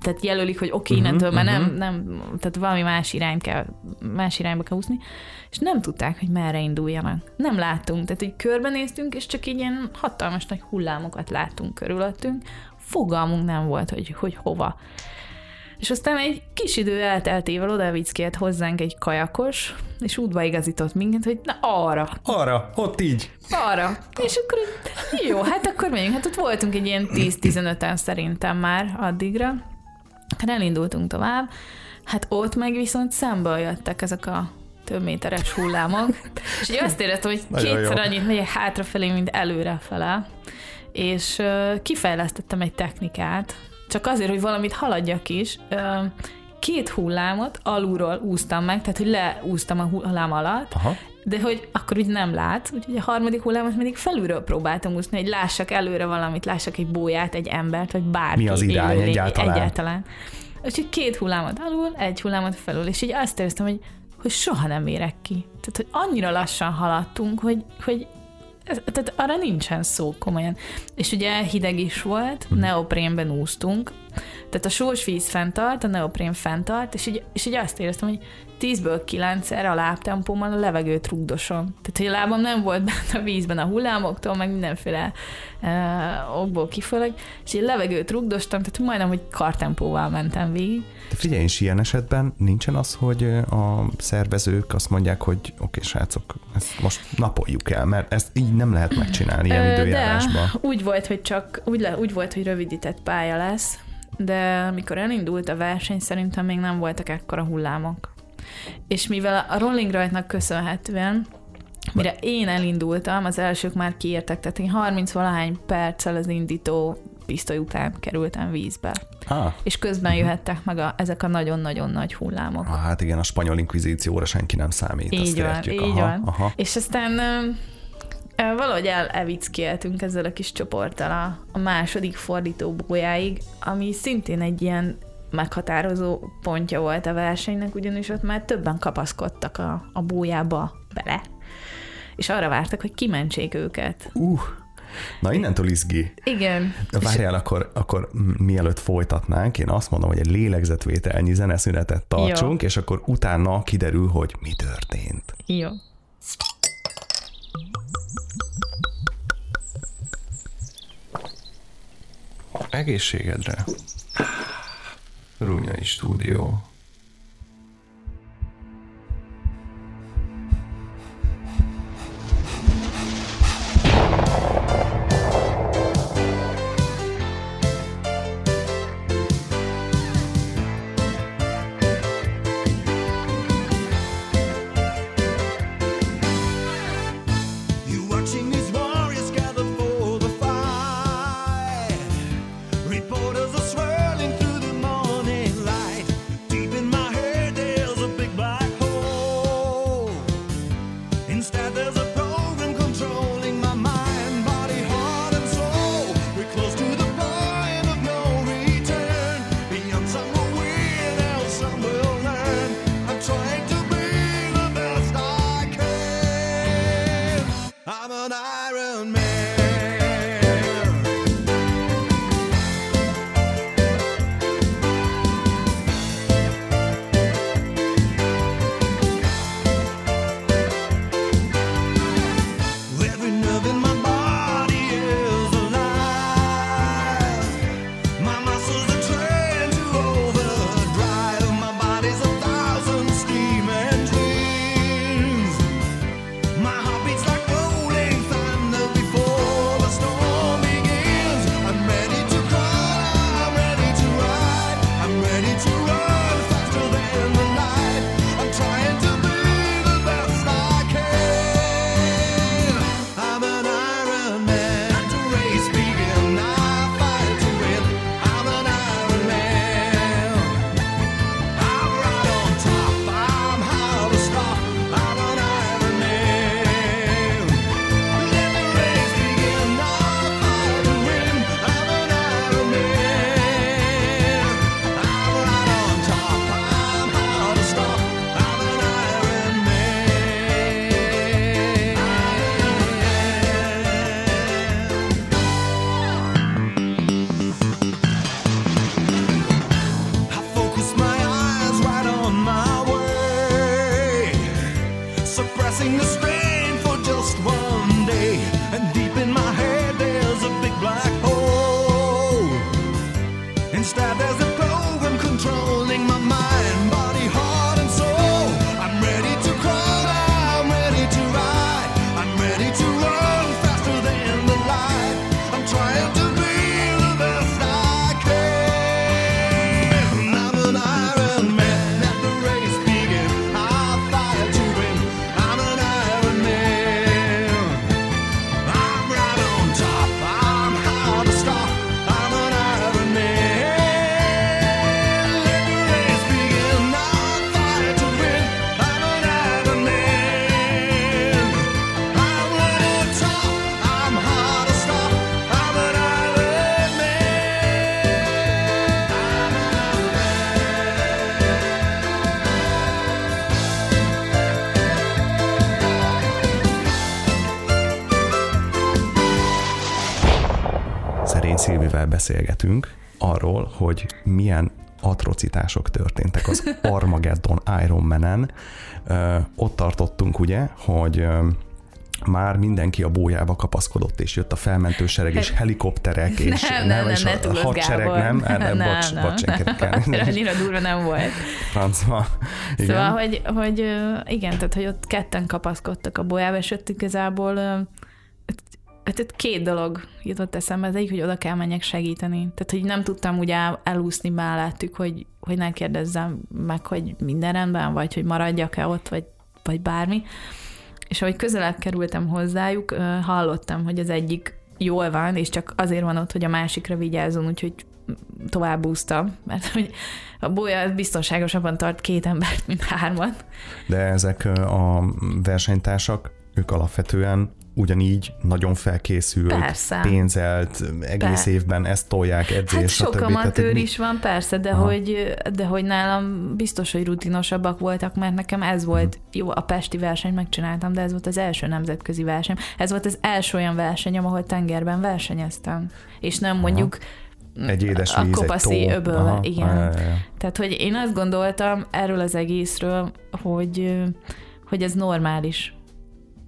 tehát jelölik, hogy oké, okay, Mhm, innentől már nem, mhm. nem, tehát valami más irány kell, más irányba kell úszni, és nem tudták, hogy merre induljanak. Nem láttunk, tehát így körbenéztünk, és csak így ilyen hatalmas nagy hullámokat láttunk körülöttünk. Fogalmunk nem volt, hogy, hogy hova. És aztán egy kis idő elteltével odavickélt hozzánk egy kajakos, és útba igazított minket, hogy na arra, Arra, ott így. arra. És akkor jó, hát akkor megyünk. Hát ott voltunk egy ilyen 10-15-en szerintem már addigra. Hát elindultunk tovább. Hát ott meg viszont szemből jöttek ezek a több méteres hullámok. És így azt éreztem, hogy kétszer annyit megyek hátrafelé, mint előrefele. És kifejlesztettem egy technikát, csak azért, hogy valamit haladjak is. Két hullámot alulról úsztam meg, tehát hogy leúztam a hullám alatt, Aha. de hogy akkor úgy nem lát, úgyhogy a harmadik hullámot mindig felülről próbáltam úszni, hogy lássak előre valamit, lássak egy bóját, egy embert, vagy bárki. Mi az irány élőlény- egyáltalán? Egyáltalán. Úgyhogy két hullámot alul, egy hullámot felül, és így azt éreztem, hogy, hogy soha nem érek ki. Tehát, hogy annyira lassan haladtunk, hogy, hogy tehát arra nincsen szó komolyan. És ugye hideg is volt, neoprénben úsztunk, Tehát a sós víz fenntart, a neoprén fenntart, és így, és így azt éreztem, hogy 10-ből 9-szer a lábtempómmal a levegőt rugdosom. Tehát, hogy a lábam nem volt benne a vízben a hullámoktól, meg mindenféle uh, okból kifolyólag, és így levegőt rugdostam, tehát majdnem, hogy kartempóval mentem végig. De figyelj, és ilyen esetben nincsen az, hogy a szervezők azt mondják, hogy oké, okay, srácok, ezt most napoljuk el, mert ezt így nem lehet megcsinálni ilyen időjárásban. De úgy volt, hogy csak, úgy, le, úgy volt, hogy rövidített pálya lesz, de amikor elindult a verseny, szerintem még nem voltak ekkora hullámok. És mivel a Rolling Rajtnak köszönhetően, mire én elindultam, az elsők már kiértek, tehát én 30 valahány perccel az indító pisztoly után kerültem vízbe. Ah. És közben uh-huh. jöhettek meg a, ezek a nagyon-nagyon nagy hullámok. Ah, hát igen, a spanyol inkvizícióra senki nem számít. Így van, értjük. így aha, van. Aha. És aztán valahogy el evickéltünk ezzel a kis csoporttal a, a második fordító bójáig, ami szintén egy ilyen meghatározó pontja volt a versenynek, ugyanis ott már többen kapaszkodtak a, a bójába bele, és arra vártak, hogy kimentsék őket. Uh, na innentől izgi. Igen. Várjál, akkor, akkor mielőtt folytatnánk, én azt mondom, hogy egy lélegzetvételnyi zeneszünetet tartsunk, Jó. és akkor utána kiderül, hogy mi történt. Jó. Egészségedre. Runyai stúdió. Beszélgetünk arról, hogy milyen atrocitások történtek az [laughs] Armageddon Ironmanen. Ott tartottunk ugye, hogy már mindenki a bójába kapaszkodott, és jött a felmentő sereg, és helikopterek, és [laughs] nem, nem, [laughs] nem, és nem, a hadsereg, nem? Nem, nem, Nem, bocs, nem. bocs, én Annyira durva nem volt. Francba. Igen. Szóval, hogy, hogy ö, igen, tehát, hogy ott ketten kapaszkodtak a bolyába, és ott igazából ö, Hát itt két dolog jutott eszembe, az egyik, hogy oda kell menjek segíteni. Tehát, hogy nem tudtam úgy el, elúszni mellettük, hogy, hogy ne kérdezzem meg, hogy minden rendben, vagy hogy maradjak-e ott, vagy, vagy bármi. És ahogy közelebb kerültem hozzájuk, hallottam, hogy az egyik jól van, és csak azért van ott, hogy a másikra vigyázzon, úgyhogy tovább úsztam, mert hogy a bolya biztonságosabban tart két embert, mint hármat. De ezek a versenytársak, ők alapvetően ugyanígy nagyon felkészült, Persze. pénzelt, egész Per- évben ezt tolják, edzés, Hát sok. Tehát, amatőr mi- is van, persze, de Aha. hogy, de hogy nálam biztos, hogy rutinosabbak voltak, mert nekem ez volt, Mhm. jó, a pesti versenyt megcsináltam, de ez volt az első nemzetközi verseny. Ez volt az első olyan versenyem, ahol tengerben versenyeztem. És nem mondjuk Egy édes a víz, egy kopaszi tó. öbölbe, Aha, igen. ja, ja, ja. Tehát, hogy én azt gondoltam erről az egészről, hogy, hogy ez normális.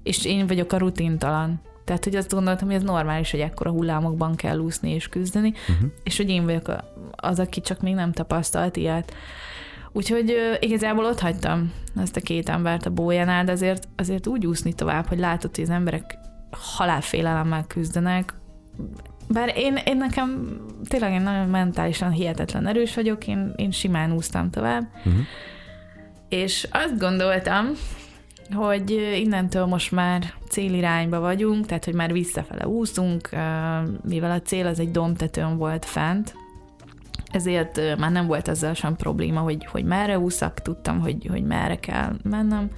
És én vagyok a rutintalan. Tehát, hogy azt gondoltam, hogy ez normális, hogy ekkora hullámokban kell úszni és küzdeni, Uh-huh. és hogy én vagyok az, aki csak még nem tapasztalt ilyet. Úgyhogy igazából ott hagytam ezt a két embert a bójánál, de azért, azért úgy úszni tovább, hogy látod, hogy az emberek halálfélelemmel küzdenek. Bár én, én nekem tényleg én nagyon mentálisan hihetetlen erős vagyok, én, én simán úsztam tovább, Uh-huh. és azt gondoltam, hogy innentől most már célirányba vagyunk, tehát hogy már visszafele úszunk, mivel a cél az egy domtetőn volt fent, ezért már nem volt azzal sem probléma, hogy, hogy merre úszak, tudtam, hogy, hogy merre kell mennem,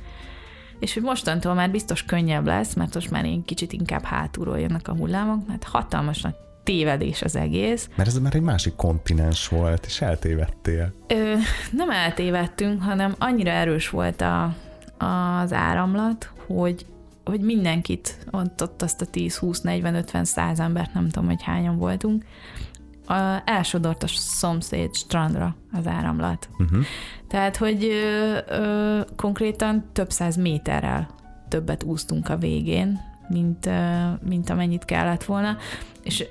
és hogy mostantól már biztos könnyebb lesz, mert most már én kicsit inkább hátulról jönnek a hullámok, mert hatalmas nagy tévedés az egész. Mert ez már egy másik kontinens volt, és eltévedtél. Ö, nem eltévedtünk, hanem annyira erős volt a, az áramlat, hogy, hogy mindenkit, ott, ott azt a 10, 20, 40, 50, 100 embert, nem tudom, hogy hányan voltunk, a, elsodort a szomszéd strandra az áramlat. Uh-huh. Tehát, hogy ö, ö, konkrétan több száz méterrel többet úsztunk a végén, mint, ö, mint amennyit kellett volna, és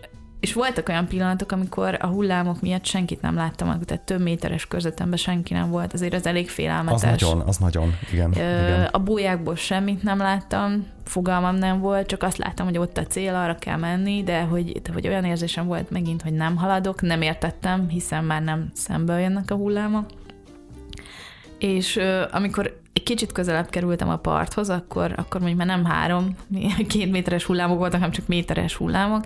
és voltak olyan pillanatok, amikor a hullámok miatt senkit nem láttam, tehát több méteres körzetemben senki nem volt, azért az elég Az félelmetes. nagyon, az nagyon, igen. Ö, igen. a bójákból semmit nem láttam, fogalmam nem volt, csak azt láttam, hogy ott a cél, arra kell menni, de hogy, de hogy olyan érzésem volt megint, hogy nem haladok, nem értettem, hiszen már nem szemből jönnek a hullámok. És ö, amikor kicsit közelebb kerültem a parthoz, akkor, akkor mondjuk már nem három, [laughs] két méteres hullámok voltak, hanem csak méteres hullámok,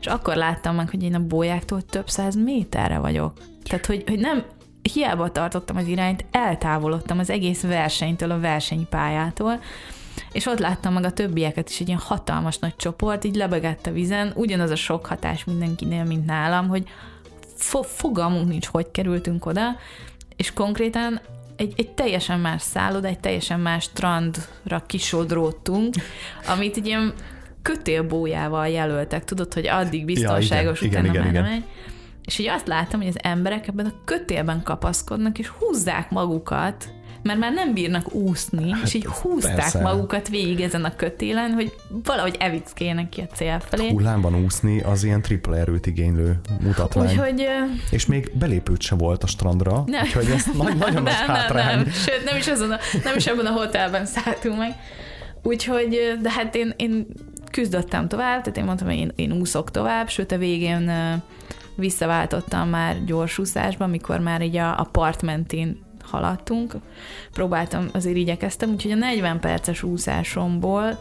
és akkor láttam meg, hogy én a bójáktól több száz méterre vagyok. Tehát, hogy, hogy nem, hiába tartottam az irányt, eltávolodtam az egész versenytől, a versenypályától, és ott láttam meg a többieket is, egy ilyen hatalmas nagy csoport, így lebegett a vízen, ugyanaz a sok hatás mindenkinél, mint nálam, hogy fo- fogalmunk nincs, hogy kerültünk oda, és konkrétan egy, egy teljesen más szálloda, egy teljesen más strandra kisodródtunk, amit egy ilyen kötélbójával jelöltek, tudod, hogy addig biztonságos, igen, utána igen, már igen, megy. És így azt láttam, hogy az emberek ebben a kötélben kapaszkodnak, és húzzák magukat, mert már nem bírnak úszni, hát, és így húzták persze. magukat végig ezen a kötélen, hogy valahogy evickéljenek ki a cél felé. Hullámban úszni az ilyen tripla erőt igénylő mutatvány. Úgyhogy És még belépőt se volt a strandra, Nem. úgyhogy ez [laughs] nagy, nagyon nagy nem, nem, hátrány. nem, sőt, nem is, azon a, nem is abban a hotelben szálltunk meg. Úgyhogy, de hát én, én küzdöttem tovább, tehát én mondtam, hogy én, én úszok tovább, sőt a végén visszaváltottam már gyors úszásba, mikor már így a, a part mentén haladtunk. Próbáltam, azért igyekeztem, úgyhogy a 40 perces úszásomból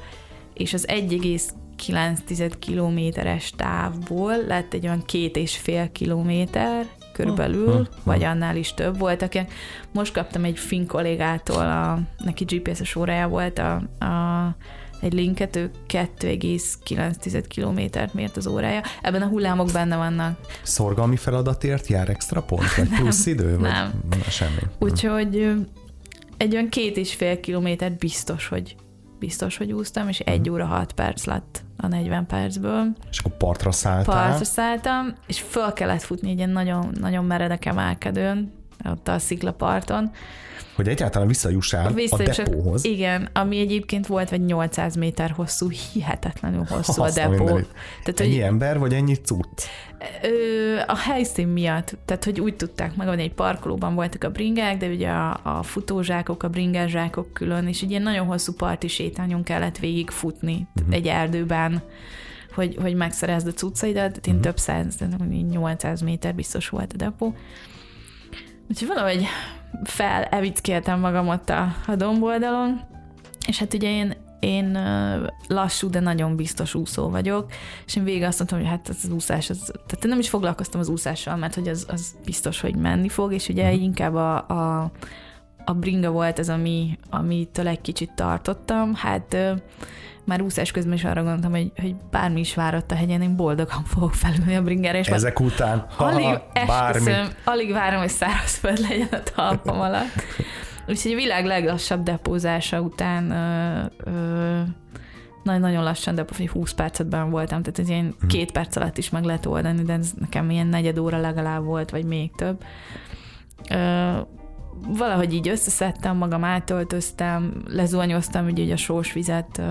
és az 1,9 kilométeres távból lett egy olyan két és fél kilométer körülbelül, Hm, hm, vagy annál is több volt, aki most kaptam egy finn kollégától, a, neki GPS-es órája volt a, a egy linket, ő 2,9 kilométert mért az órája. Ebben a hullámok benne vannak. Szorgalmi feladatért jár extra pont, vagy plusz idő? Vagy nem. Semmi. Úgyhogy egy olyan két és fél kilométer biztos, hogy biztos, hogy úsztam, és egy óra hat perc lett a 40 percből. És akkor partra szálltál? Partra szálltam, és föl kellett futni egy ilyen nagyon, nagyon meredek emelkedőn, ott a sziklaparton. Hogy egyáltalán visszajussál Visszajussak, a depóhoz. Igen, ami egyébként volt vagy 800 méter hosszú, hihetetlenül hosszú Azt a depó. Tehát, ennyi hogy, ember, vagy ennyi cucc? A helyszín miatt, tehát hogy úgy tudták meg, hogy egy parkolóban voltak a bringák, de ugye a, a futózsákok, a bringázsákok külön, és egy ilyen nagyon hosszú parti sétányon kellett végigfutni uh-huh. egy erdőben hogy, hogy megszerezd a cuccaidat, én uh-huh. több száz, 800 méter biztos volt a depó. Úgyhogy valahogy felevickéltem magam ott a, a domboldalon, és hát ugye én, én lassú, de nagyon biztos úszó vagyok, és én végig azt mondtam, hogy hát az úszás, az, tehát nem is foglalkoztam az úszással, mert hogy az, az biztos, hogy menni fog, és ugye uh-huh. inkább a, a, a bringa volt ez, ami, amitől egy kicsit tartottam, hát már úszás közben is arra gondoltam, hogy, hogy bármi is várott a hegyen, én boldogan fogok felülni a bringára. És Ezek már után, ha, alig, bármi. alig várom, hogy szárazföld legyen a talpam alatt. [laughs] Úgyhogy a világ leglassabb depózása után ö, ö, nagyon lassan, de 20 percetben voltam, tehát ez ilyen hmm. két perc alatt is meg lehet oldani, de ez nekem ilyen negyed óra legalább volt, vagy még több. Ö, valahogy így összeszedtem magam, átöltöztem, lezuhanyoztam, ugye, ugye a sós vizet ö,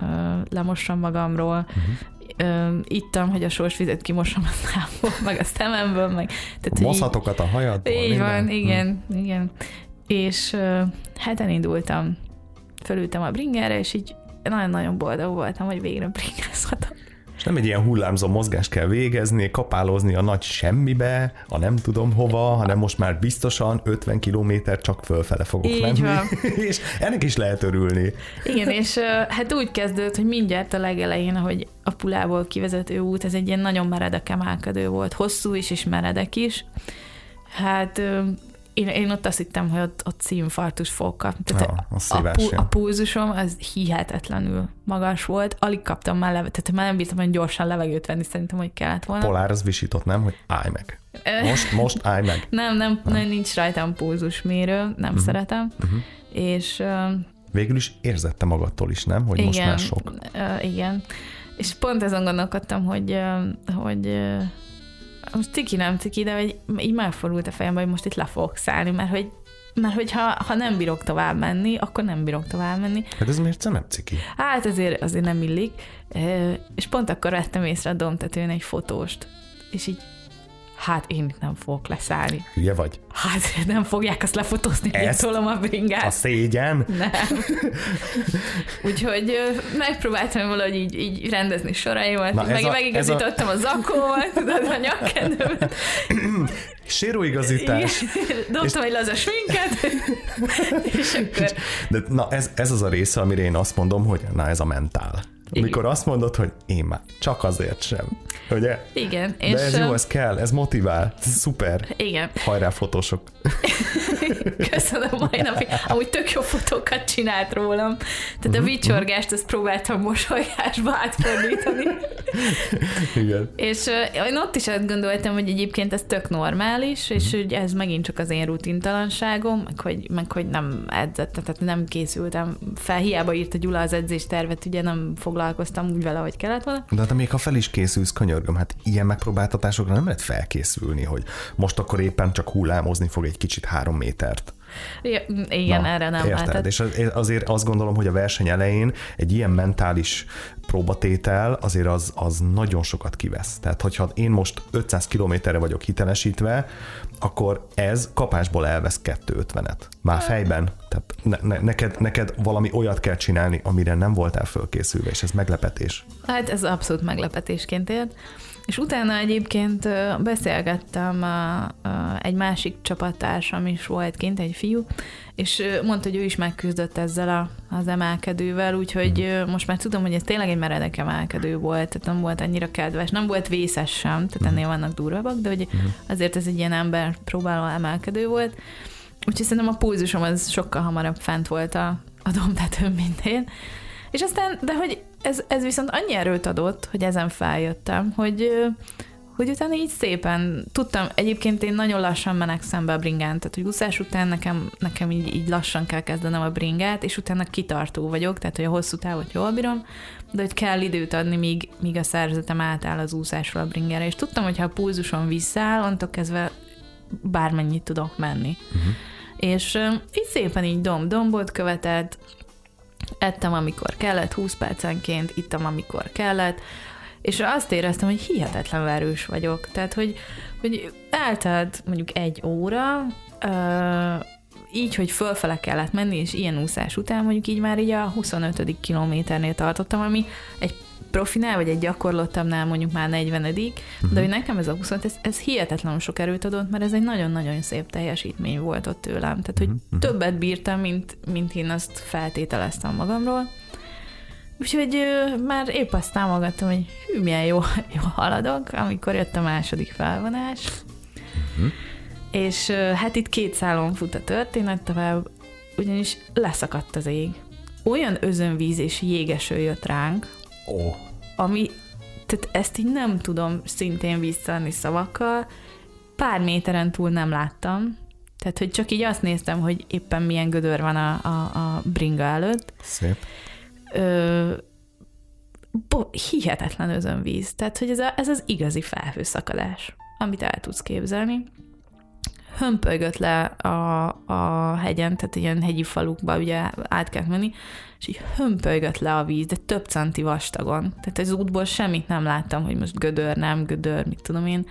ö, lemossam magamról, uh-huh. ö, ittam, hogy a sós vizet kimossam a számból, meg a szememből, meg... Tehát, a hajad. Így van, igen, hmm. igen. És ö, hát elindultam, fölültem a bringerre, és így nagyon-nagyon boldog voltam, hogy végre bringázhatom. És nem egy ilyen hullámzó mozgást kell végezni, kapálozni a nagy semmibe, a nem tudom hova, hanem most már biztosan 50 kilométer csak fölfele fogok Így menni. Van. [laughs] és ennek is lehet örülni. Igen, és hát úgy kezdődött, hogy mindjárt a legelején, hogy a pulából kivezető út, ez egy ilyen nagyon meredek emelkedő volt, hosszú is és meredek is. Hát én, én ott azt hittem, hogy ott, ott színfartus fogok kapni. Tehát ja, a, a, pu, a pulzusom az hihetetlenül magas volt, alig kaptam már levegőt, tehát már nem bírtam hogy gyorsan levegőt venni, szerintem, hogy kellett volna. Polár az visított, nem? Hogy állj meg. Most, most állj meg. [laughs] nem, nem, nem, nincs rajtam pulzusmérő, nem uh-huh. szeretem. Uh-huh. És... Uh, Végül is érzette magadtól is, nem? Hogy igen, most már sok. Uh, igen. És pont ezen gondolkodtam, hogy, uh, hogy uh, most ciki nem ciki, de hogy így megfordult a fejembe, hogy most itt le fogok szállni, mert hogy mert hogyha ha nem bírok tovább menni, akkor nem bírok tovább menni. Hát ez miért nem ciki? Hát azért, azért nem illik. És pont akkor vettem észre a domtetőn egy fotóst, és így hát én itt nem fogok leszállni. Hülye vagy? Hát nem fogják azt lefotózni, hogy tolom a bringát. A szégyen? Nem. [laughs] Úgyhogy megpróbáltam valahogy így, így rendezni soraimat, Na, meg, a, megigazítottam a... a zakómat, tudod, a nyakkendőmet. [clears throat] Séróigazítás. Dobtam egy laza sminket, és akkor... De na, ez, ez az a része, amire én azt mondom, hogy na ez a mentál. Amikor azt mondod, hogy én már csak azért sem. Ugye? Igen. De és ez jó, ez kell, ez motivál. Ez szuper. Igen. Hajrá fotósok. [laughs] Köszönöm mai [laughs] napig. Amúgy tök jó fotókat csinált rólam. Tehát uh-huh, a mhm, vicsorgást ezt próbáltam mosolygásba átfordítani. [laughs] Igen. És én ott is azt gondoltam, hogy egyébként ez tök normális, uh-huh. és mhm. hogy ez megint csak az én rutintalanságom, meg hogy, meg hogy nem edzett, tehát nem készültem fel. Hiába írt a Gyula az edzéstervet, ugye nem foglalkoztam úgy vele, hogy kellett volna. De hát még ha fel is készülsz, könyörgöm, hát ilyen megpróbáltatásokra nem lehet felkészülni, hogy most akkor éppen csak hullámozni fog egy kicsit három métert. Ja, igen, Na, erre nem érted? lehetett. És azért azt gondolom, hogy a verseny elején egy ilyen mentális próbatétel azért az, az nagyon sokat kivesz. Tehát, hogyha én most 500 kilométerre vagyok hitelesítve, akkor ez kapásból elvesz 250-et. Már fejben. Tehát ne, ne, neked, neked valami olyat kell csinálni, amire nem voltál fölkészülve, és ez meglepetés. Hát ez abszolút meglepetésként élt. És utána egyébként beszélgettem egy másik csapattársam is volt kint, egy fiú, és mondta, hogy ő is megküzdött ezzel a, az emelkedővel, úgyhogy most már tudom, hogy ez tényleg egy meredek emelkedő volt, tehát nem volt annyira kedves, nem volt vészes sem, tehát ennél vannak durvabbak, de hogy azért ez egy ilyen ember próbáló emelkedő volt. Úgyhogy szerintem a pulzusom az sokkal hamarabb fent volt a, a domtetőn, mint én. És aztán, de hogy ez, ez viszont annyi erőt adott, hogy ezen feljöttem, hogy, hogy utána így szépen tudtam, egyébként én nagyon lassan menekszem be a bringán, tehát hogy úszás után nekem, nekem így, így lassan kell kezdenem a bringát, és utána kitartó vagyok, tehát hogy a hosszú távot jól bírom, de hogy kell időt adni, míg, míg a szerzetem átáll az úszásról a bringára, és tudtam, hogy ha a pulzuson visszaáll, onnantól kezdve bármennyit tudok menni. Uh-huh. És így szépen így domb-dombot követett, ettem, amikor kellett, 20 percenként, ittam, amikor kellett, és azt éreztem, hogy hihetetlen erős vagyok. Tehát, hogy, hogy eltelt mondjuk egy óra, így, hogy fölfele kellett menni, és ilyen úszás után mondjuk így már így a 25. kilométernél tartottam, ami egy profinál, vagy egy gyakorlottamnál mondjuk már 40 uh-huh. de mhm. hogy nekem ez a 20, ez, ez hihetetlenül sok erőt adott, mert ez egy nagyon-nagyon szép teljesítmény volt ott tőlem. Tehát, hogy uh-huh. többet bírtam, mint, mint én azt feltételeztem magamról. Úgyhogy ö, már épp azt támogattam, hogy hű, milyen jó, [laughs] jó haladok, amikor jött a második felvonás. Uh-huh. És ö, hát itt két szálon fut a történet tovább, ugyanis leszakadt az ég. Olyan özönvíz és jégeső jött ránk, oh. ami, tehát ezt így nem tudom szintén visszaadni szavakkal, pár méteren túl nem láttam, tehát, hogy csak így azt néztem, hogy éppen milyen gödör van a, a, a bringa előtt. Szép. Ö, bo, hihetetlen özönvíz. Tehát, hogy ez, a, ez az igazi felhőszakadás, amit el tudsz képzelni hömpölygött le a, a hegyen, tehát ilyen hegyi falukba ugye át kellett menni, és így hömpölygött le a víz, de több centi vastagon. Tehát az útból semmit nem láttam, hogy most gödör, nem gödör, mit tudom én.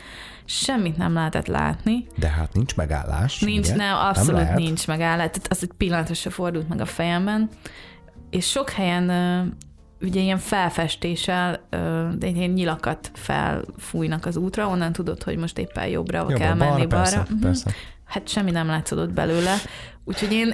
Semmit nem lehetett látni. De hát nincs megállás. Nincs, ugye? ne, abszolút nem nincs megállás. Tehát az egy pillanatra se fordult meg a fejemben. És sok helyen ugye ilyen felfestéssel, de ilyen nyilakat felfújnak az útra, onnan tudod, hogy most éppen jobbra Jobb, kell menni balra. Persze, uh-huh. persze. Hát semmi nem látszódott belőle. Úgyhogy én,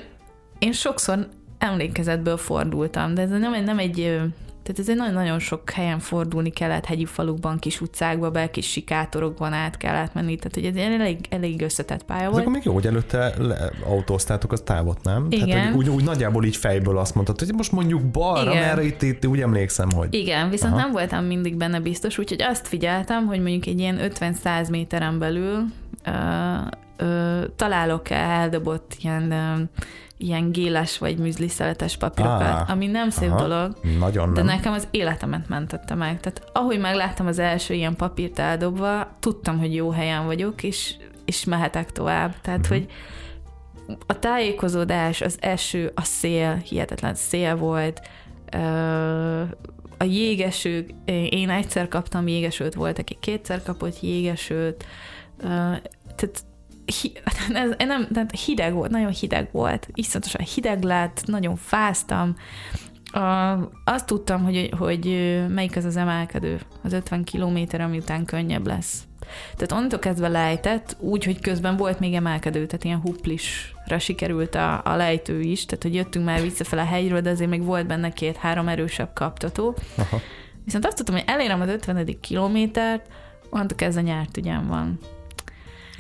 én sokszor emlékezetből fordultam, de ez nem, nem egy tehát ez egy nagyon-nagyon sok helyen fordulni kellett, hegyi falukban, kis utcákba be, kis sikátorokban át kellett menni, tehát hogy ez egy elég, elég összetett pálya volt. akkor még jó, hogy előtte le, autóztátok az távot, nem? Igen. Tehát, úgy, úgy, nagyjából így fejből azt mondtad, hogy most mondjuk balra, Igen. mert itt, itt úgy emlékszem, hogy... Igen, viszont Aha. nem voltam mindig benne biztos, úgyhogy azt figyeltem, hogy mondjuk egy ilyen 50-100 méteren belül ö, ö, találok-e eldobott ilyen ilyen géles vagy műzli szeletes papírokat, ah, ami nem szép aha, dolog, nagyon de nem. nekem az életemet mentette meg. Tehát ahogy megláttam az első ilyen papírt eldobva, tudtam, hogy jó helyen vagyok, és, és mehetek tovább. Tehát, uh-huh. hogy a tájékozódás, az eső, a szél, hihetetlen szél volt, a jégesők, én egyszer kaptam jégesőt, volt, aki kétszer kapott jégesőt, tehát hi, ez, nem, nem, hideg volt, nagyon hideg volt, iszonyatosan hideg lett, nagyon fáztam, a, azt tudtam, hogy, hogy melyik az az emelkedő, az 50 kilométer, ami után könnyebb lesz. Tehát onnantól kezdve lejtett, úgy, hogy közben volt még emelkedő, tehát ilyen huplisra sikerült a, a lejtő is, tehát hogy jöttünk már visszafele a hegyről, de azért még volt benne két-három erősebb kaptató. Aha. Viszont azt tudtam, hogy elérem az 50. kilométert, onnantól kezdve nyárt ügyem van.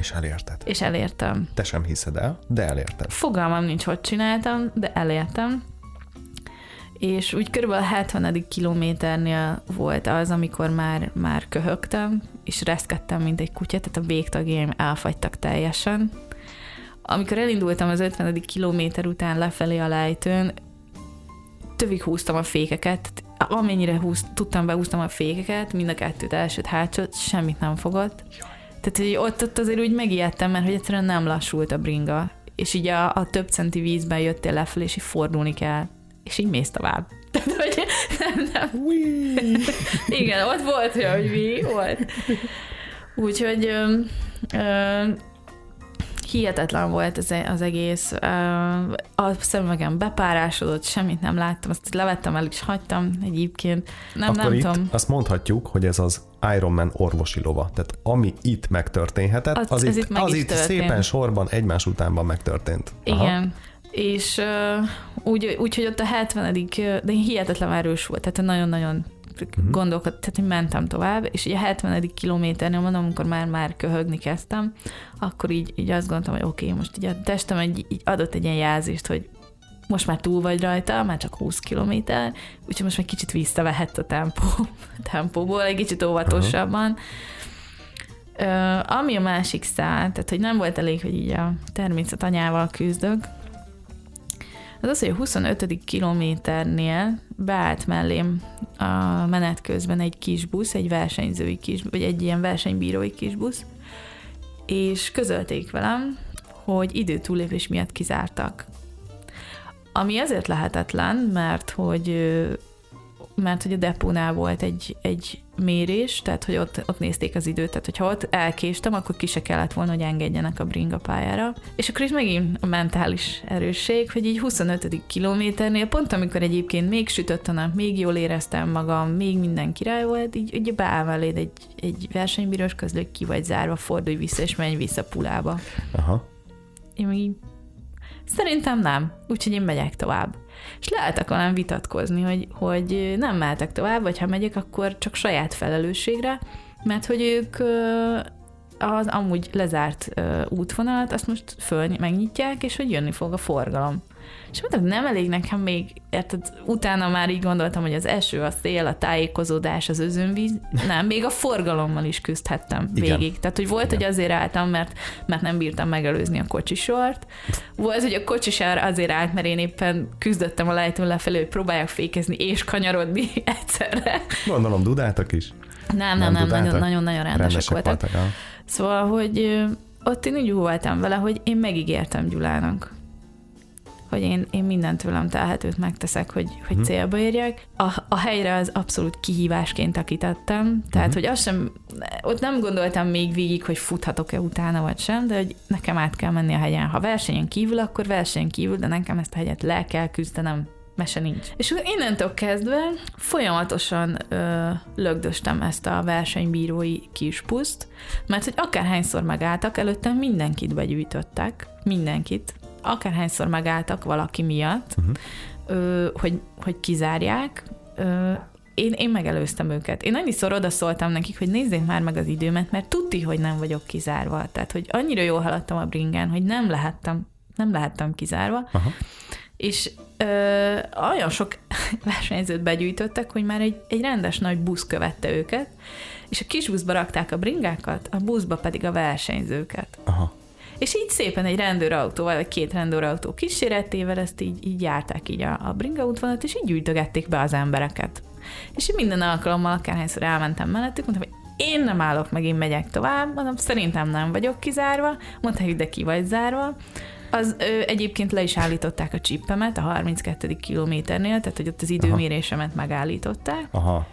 És elérted. És elértem. Te sem hiszed el, de elérted. Fogalmam nincs, hogy csináltam, de elértem. És úgy körülbelül a 70. kilométernél volt az, amikor már, már köhögtem, és reszkedtem, mint egy kutya, tehát a végtagjaim elfagytak teljesen. Amikor elindultam az 50. kilométer után lefelé a lejtőn, tövig húztam a fékeket, amennyire húz, tudtam, behúztam a fékeket, mind a kettőt elsőt, hátsót, semmit nem fogott. Tehát, hogy ott, ott azért úgy megijedtem, mert hogy egyszerűen nem lassult a bringa, és így a, a több centi vízben jöttél lefelé, és így fordulni kell, és így mész tovább. [laughs] Tehát, hogy nem, nem. [laughs] Igen, ott volt, hogy mi volt. Úgyhogy ö, ö, hihetetlen volt az, az egész. A szemüvegem bepárásodott, semmit nem láttam, azt levettem el és hagytam egyébként. Nem, Akkor nem itt tudom. azt mondhatjuk, hogy ez az Ironman orvosi lova. Tehát ami itt megtörténhetett, az, az, itt, itt, az itt szépen sorban egymás utánban megtörtént. Aha. Igen. És uh, úgy, úgy, hogy ott a 70 de hihetetlen erős volt, tehát nagyon-nagyon gondolkod, tehát hogy mentem tovább, és ugye a 70. kilométernél mondom, amikor már már köhögni kezdtem, akkor így, így azt gondoltam, hogy oké, okay, most így a testem egy, így adott egy ilyen jelzést, hogy most már túl vagy rajta, már csak 20 kilométer, úgyhogy most már kicsit visszavehet a tempó, a [laughs] tempóból, egy kicsit óvatosabban. Uh-huh. Ö, ami a másik szál, tehát hogy nem volt elég, hogy így a természet anyával küzdök, az az, hogy a 25. kilométernél beállt mellém a menet közben egy kis busz, egy versenyzői kis, vagy egy ilyen versenybírói kis busz, és közölték velem, hogy időtúlépés miatt kizártak. Ami azért lehetetlen, mert hogy mert hogy a depónál volt egy, egy mérés, tehát hogy ott, ott nézték az időt, tehát hogyha ott elkéstem, akkor ki se kellett volna, hogy engedjenek a bringa pályára. És akkor is megint a mentális erősség, hogy így 25. kilométernél, pont amikor egyébként még sütött a nap, még jól éreztem magam, még minden király volt, így, így beáll egy, egy versenybíros közlő, ki vagy zárva, fordulj vissza, és menj vissza pulába. Aha. Én meg így, szerintem nem, úgyhogy én megyek tovább és lehetek velem vitatkozni, hogy, hogy nem mehetek tovább, vagy ha megyek, akkor csak saját felelősségre, mert hogy ők az amúgy lezárt útvonalat, azt most föl megnyitják, és hogy jönni fog a forgalom. És mondtam, nem elég nekem még, érted, utána már így gondoltam, hogy az eső, a szél, a tájékozódás, az özönvíz, nem, még a forgalommal is küzdhettem Igen. végig. Tehát, hogy volt, Igen. hogy azért álltam, mert, mert nem bírtam megelőzni a kocsisort. Volt, hogy a kocsisár azért állt, mert én éppen küzdöttem a lejtőn lefelé, hogy próbáljak fékezni és kanyarodni [laughs] egyszerre. Gondolom, dudáltak is? Nem, nem, nem, nagyon-nagyon rendesek voltak. voltak szóval, hogy ott én úgy voltam vele, hogy én megígértem Gyulának, hogy én, én mindent tőlem telhetőt megteszek, hogy, hogy hmm. célba érjek. A, a helyre az abszolút kihívásként akítettem, tehát hmm. hogy azt sem, ott nem gondoltam még végig, hogy futhatok-e utána vagy sem, de hogy nekem át kell menni a hegyen. Ha versenyen kívül, akkor versenyen kívül, de nekem ezt a hegyet le kell küzdenem mese nincs. És innentől kezdve folyamatosan ö, lögdöstem ezt a versenybírói kispuszt, mert hogy akárhányszor megálltak, előtte mindenkit begyűjtöttek, mindenkit, akárhányszor megálltak valaki miatt, uh-huh. ö, hogy, hogy kizárják, ö, én, én megelőztem őket. Én annyiszor odaszóltam nekik, hogy nézzék már meg az időmet, mert tudti, hogy nem vagyok kizárva. Tehát, hogy annyira jól haladtam a bringen, hogy nem lehettem, nem lehettem kizárva. Aha. És ö, olyan sok [laughs] versenyzőt begyűjtöttek, hogy már egy, egy rendes nagy busz követte őket, és a kis buszba rakták a bringákat, a buszba pedig a versenyzőket. Aha. És így szépen egy rendőrautóval, vagy két rendőrautó kíséretével ezt így, így járták így a, a bringa útvonalat, és így gyűjtögették be az embereket. És én minden alkalommal, akárhányszor elmentem mellettük, mondtam, hogy én nem állok meg, én megyek tovább, mondom, szerintem nem vagyok kizárva, mondták, hogy de ki vagy zárva. Az ö, egyébként le is állították a csippemet a 32. kilométernél, tehát hogy ott az időmérésemet Aha. megállították. Aha.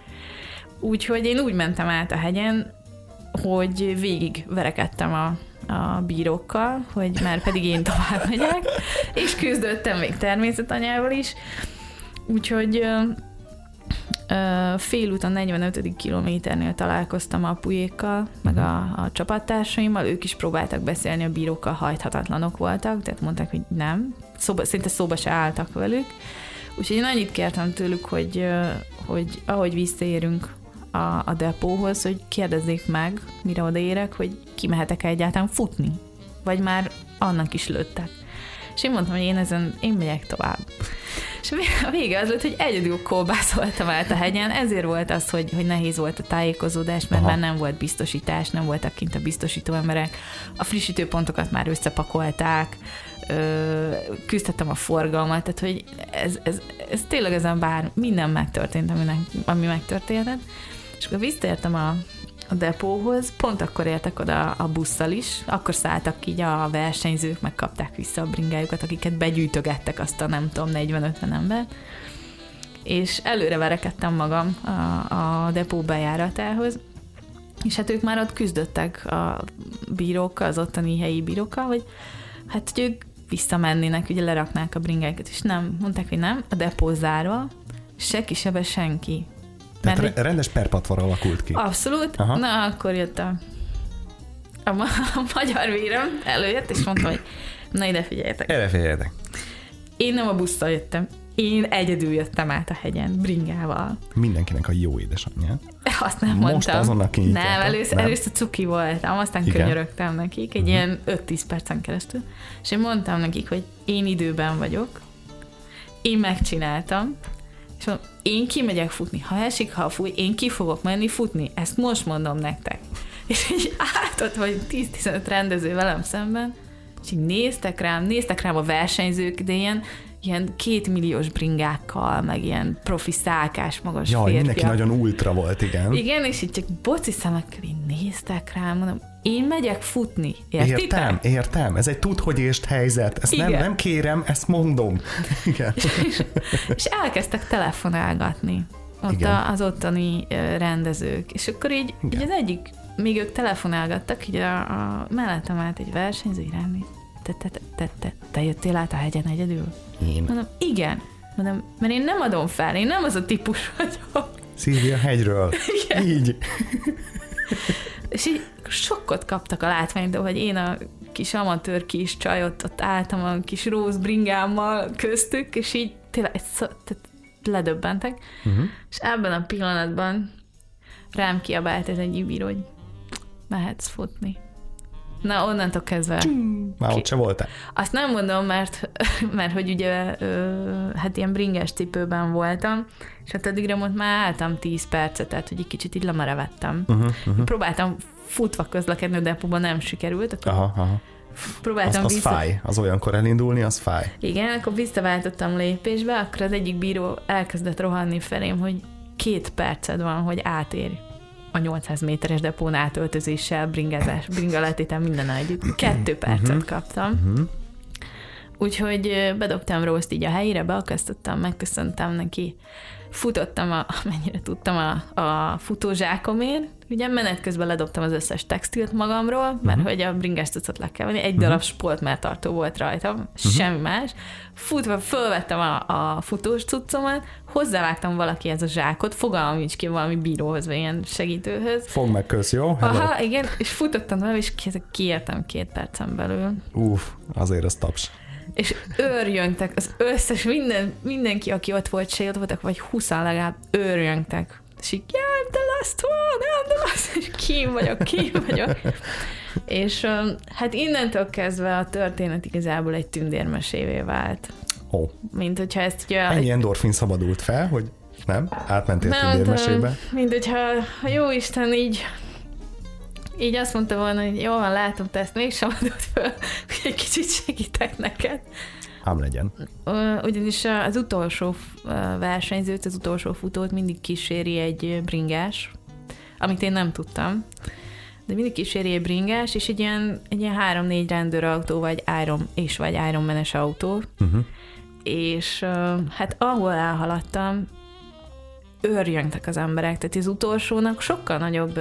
Úgyhogy én úgy mentem át a hegyen, hogy végig verekedtem a, a bírókkal, hogy már pedig én tovább megyek, és küzdöttem még természetanyával is. Úgyhogy félúton 45. kilométernél találkoztam apuékkal, meg a, a csapattársaimmal, ők is próbáltak beszélni, a bírókkal hajthatatlanok voltak, tehát mondták, hogy nem, szóba, szinte szóba se álltak velük. Úgyhogy én annyit kértem tőlük, hogy, hogy ahogy visszaérünk a, a depóhoz, hogy kérdezzék meg, mire odaérek, hogy kimehetek-e egyáltalán futni, vagy már annak is lőttek. És én mondtam, hogy én ezen, én megyek tovább. És a vége az lett, hogy egyedül kolbászoltam át a hegyen, ezért volt az, hogy, hogy nehéz volt a tájékozódás, mert Aha. már nem volt biztosítás, nem voltak kint a biztosító emberek, a frissítőpontokat már összepakolták, küzdhettem a forgalmat, tehát hogy ez, ez, ez tényleg ezen bár minden megtörtént, ami, ami megtörtént. És akkor visszaértem a, a depóhoz, pont akkor értek oda a busszal is, akkor szálltak így a versenyzők, meg kapták vissza a bringájukat, akiket begyűjtögettek azt a nem tudom, 40-50 ember. És előre verekedtem magam a, a depó bejáratához, és hát ők már ott küzdöttek a bírókkal, az ottani helyi bírókkal, hogy hát hogy ők visszamennének, ugye leraknák a bringákat, és nem, mondták, hogy nem, a depó zárva, se kisebe senki. Tehát Mert rendes perpatvar alakult ki. Abszolút. Aha. Na, akkor jött a, a, ma, [laughs] a magyar vírem, előjött, és mondta, hogy na ide figyeljetek. Erre figyeljetek. Én nem a busszal jöttem. Én egyedül jöttem át a hegyen, bringával. Mindenkinek a jó édesanyja. [laughs] Azt nem Most mondtam. azonnal Nem, először, nem. először cuki voltam, aztán Igen. könyörögtem nekik egy uh-huh. ilyen 5-10 percen keresztül, és én mondtam nekik, hogy én időben vagyok, én megcsináltam, és mondom, én kimegyek futni. Ha esik, ha fúj, én ki fogok menni futni. Ezt most mondom nektek. és így állt ott vagy 10-15 rendező velem szemben, és így néztek rám, néztek rám a versenyzők, de ilyen, ilyen kétmilliós bringákkal, meg ilyen profi szálkás magas Jaj, férfiak. mindenki nagyon ultra volt, igen. Igen, és így csak boci szemekkel így néztek rám, mondom, én megyek futni, értitek? Értem, értem. Ez egy tud, hogy ést helyzet. Ezt nem, Igen. nem kérem, ezt mondom. [laughs] Igen. [laughs] És elkezdtek telefonálgatni ott Igen. a, az ottani rendezők. És akkor így, így az egyik, még ők telefonálgattak, így a, a mellettem állt egy versenyző, így rám te, te, te, te, te, te jöttél át a hegyen egyedül? Én. Mondom, igen. Mondom, mert én nem adom fel, én nem az a típus vagyok. Szilvia hegyről. [laughs] Igen. Így. És így sokkot kaptak a látványtól, hogy én a kis amatőr kis csajot ott álltam a kis róz bringámmal köztük, és így tényleg egy szó, tehát ledöbbentek. Uh-huh. És ebben a pillanatban rám kiabált ez egyik bíró, hogy mehetsz futni. Na, onnantól kezdve. Már ott se voltál. Azt nem mondom, mert, [laughs] mert hogy ugye hát ilyen bringes cipőben voltam, és hát addigra most már álltam 10 percet, tehát hogy egy kicsit így lemerevettem. Uh-huh, uh-huh. Próbáltam futva közlekedni, a depóban nem sikerült, akkor Aha, aha. Az, próbáltam az fáj. Az olyankor elindulni, az fáj. Igen, akkor visszaváltottam lépésbe, akkor az egyik bíró elkezdett rohanni felém, hogy két perced van, hogy átérj a 800 méteres depón átöltözéssel, bringázás, bringaletétel minden együtt. Kettő percet kaptam. Uh-huh. Úgyhogy bedobtam Rózt így a helyére, beakasztottam, megköszöntem neki, futottam, a, [laughs] amennyire tudtam a, a futózsákomért, ugye menet közben ledobtam az összes textilt magamról, mert hogy a bringás cuccot le kell venni, egy darab sportmertartó volt rajtam, semmi más. Futva fölvettem a, a futós cuccomat, hozzávágtam valakihez a zsákot, fogalmam nincs ki valami bíróhoz, vagy ilyen segítőhöz. Fogd meg, kösz, jó? Hello. Aha, igen, és futottam vele, és ki- kiértem két percen belül. Uff, azért az taps. És őrjöngtek, az összes, minden, mindenki, aki ott volt, se ott voltak, vagy huszan legalább őrjöngtek. És így, yeah, the last one, I'm the last, és kim vagyok, kim vagyok. és hát innentől kezdve a történet igazából egy tündérmesévé vált. Ó, Mint hogyha ezt ugye... ennyi endorfin szabadult fel, hogy nem? Átmentél Nem tündérmesébe. mint hogyha a jó Isten így így azt mondta volna, hogy jó van, látom, te ezt mégsem adod föl, hogy [laughs] egy kicsit segítek neked. Ám legyen. Ugyanis az utolsó versenyzőt, az utolsó futót mindig kíséri egy bringás, amit én nem tudtam. De mindig kíséri egy bringás, és egy ilyen, egy ilyen három-négy rendőrautó, vagy Iron, és vagy Ironmanes autó, Uh-huh. és hát ahol elhaladtam, őrjöngtek az emberek, tehát az utolsónak sokkal nagyobb,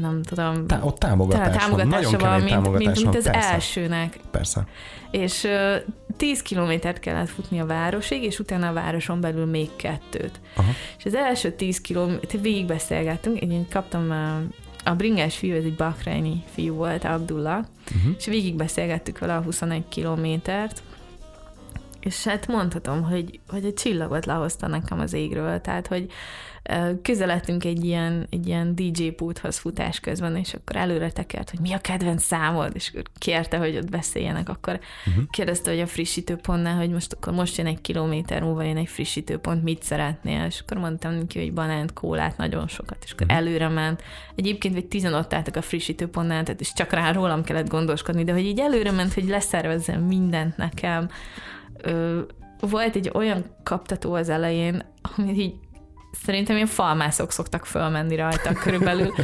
nem tudom, Tá- ott támogatás, van. támogatása Nagyon van, mint, támogatás mint, mint van. az persze, elsőnek. Persze. És ö, 10 kilométert kellett futni a városig, és utána a városon belül még kettőt. Aha. És az első 10 kilométert végigbeszélgettünk, én kaptam a, a bringás fiú, ez egy bakreini fiú volt, Abdullah, Uh-huh. és végigbeszélgettük vele a 21 kilométert, és hát mondhatom, hogy, hogy egy csillagot lehozta nekem az égről, tehát, hogy közeledtünk egy ilyen, egy ilyen DJ pulthoz futás közben, és akkor előre tekert, hogy mi a kedvenc számod, és akkor kérte, hogy ott beszéljenek, akkor Uh-huh. kérdezte, hogy a frissítőpontnál, hogy most akkor most jön egy kilométer múlva jön egy frissítőpont, mit szeretnél, és akkor mondtam neki, hogy banánt, kólát, nagyon sokat, és akkor Mhm. előre ment. Egyébként vagy tizen ott álltak a frissítőpontnál, tehát és csak rá rólam kellett gondoskodni, de hogy így előre ment, hogy leszervezzem mindent nekem. Ö, volt egy olyan kaptató az elején, amit így szerintem ilyen falmászok szoktak fölmenni rajta körülbelül,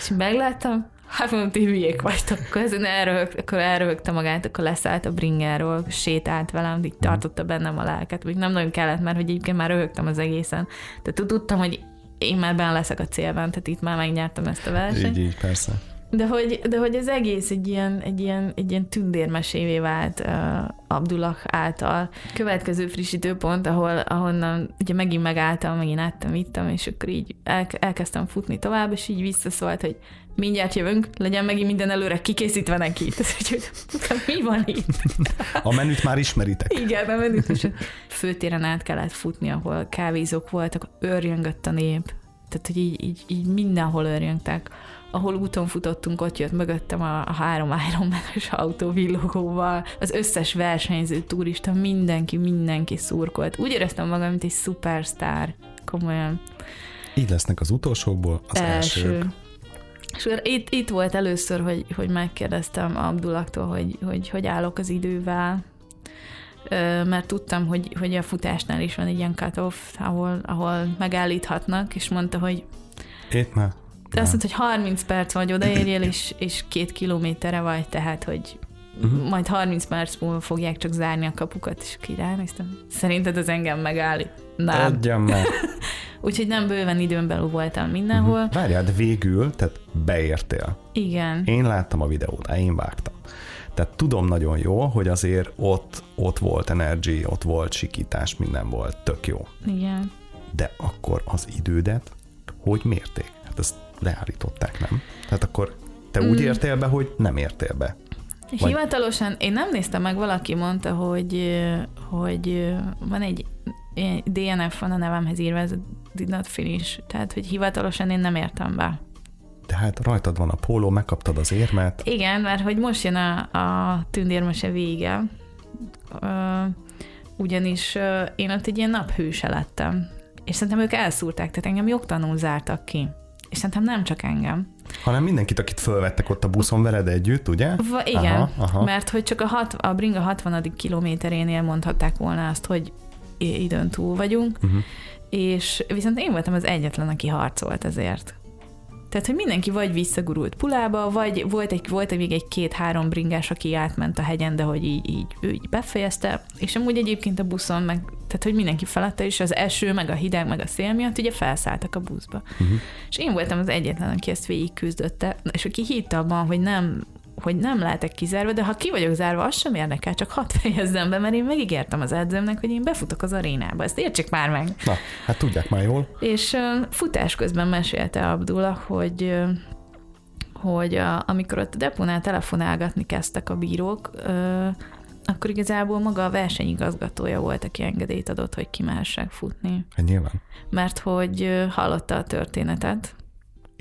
és megláttam, hát mondom, ti hülyék vagytok, akkor, ezen elröhögt, akkor elröhögte magát, akkor leszállt a bringáról, sétált velem, így tartotta bennem a lelket, még nem nagyon kellett, mert hogy egyébként már röhögtem az egészen. Tehát tudtam, hogy én már benne leszek a célban, tehát itt már megnyertem ezt a versenyt. Így, így, persze. De hogy, de hogy az egész egy ilyen, egy ilyen, egy ilyen tündérmesévé vált uh, Abdullah által. Következő frissítőpont, ahol, ahonnan ugye megint megálltam, megint áttam, ittam, és akkor így el, elkezdtem futni tovább, és így visszaszólt, hogy mindjárt jövünk, legyen megint minden előre kikészítve neki. Tehát, hogy, hogy mi van itt? A menüt már ismeritek. Igen, a menüt is. Főtéren át kellett futni, ahol kávézók voltak, örjöngött a nép. Tehát, hogy így, így, így mindenhol örjöngtek. Ahol úton futottunk, ott jött mögöttem a, a három Ironman-es autó villogóval, az összes versenyző, turista, mindenki, mindenki szurkolt. Úgy éreztem magam, mint egy szupersztár. Komolyan. Így lesznek az utolsókból az Első. elsők. És itt, itt volt először, hogy, hogy megkérdeztem Abdullaktól, hogy, hogy hogy állok az idővel, mert tudtam, hogy, hogy a futásnál is van egy ilyen cut-off, ahol, ahol megállíthatnak, és mondta, hogy már. De azt mondta, hogy 30 perc vagy odaérjél, és, és két kilométerre vagy, tehát, hogy Mhm. majd 30 perc múlva fogják csak zárni a kapukat, és ki ránéztem. Szerinted az engem megállít? Nem. Adjam meg. [laughs] Úgyhogy nem bőven időn belül voltam mindenhol. Mhm. Várjál, végül, tehát beértél. Igen. Én láttam a videót, én vágtam. Tehát tudom nagyon jó, hogy azért ott, ott volt energy, ott volt sikítás, minden volt, tök jó. Igen. De akkor az idődet hogy mérték? Hát ezt leállították, nem? Tehát akkor te úgy Mm. értél be, hogy nem értél be. Vagy- Hivatalosan én nem néztem meg, valaki mondta, hogy, hogy van egy DNF van a nevemhez írva, ez a did not finish, tehát hogy hivatalosan én nem értem be. De hát rajtad van a póló, megkaptad az érmet. Igen, mert hogy most jön a, a tündérmese vége, ugyanis én ott egy ilyen naphőse lettem, és szerintem ők elszúrták, tehát engem jogtanul zártak ki. És szerintem nem csak engem. Hanem mindenkit, akit fölvettek ott a buszon veled együtt, ugye? Va, igen, Aha, aha. mert hogy csak a, hat, a bringa 60. kilométerénél mondhatták volna azt, hogy időn túl vagyunk, Uh-huh. és viszont én voltam az egyetlen, aki harcolt ezért. Tehát, hogy mindenki vagy visszagurult pulába, vagy volt, egy, volt még egy két-három bringás, aki átment a hegyen, de hogy így, így, ő így befejezte, és amúgy egyébként a buszon, meg, tehát, hogy mindenki felette, és az eső, meg a hideg, meg a szél miatt ugye felszálltak a buszba. Uh-huh. És én voltam az egyetlen, aki ezt végig küzdötte, és aki hitt abban, hogy nem hogy nem lehetek kizárva, de ha ki vagyok zárva, az sem érdekel, csak hadd fejezzem be, mert én megígértem az edzőmnek, hogy én befutok az arénába. Ezt értsék már meg. Na, hát tudják már jól. És uh, futás közben mesélte Abdullah, hogy uh, hogy a, amikor ott a deponál telefonálgatni kezdtek a bírók, uh, akkor igazából maga a versenyigazgatója volt, aki engedélyt adott, hogy kimehessek futni. Hát nyilván. Mert hogy hallotta a történetet,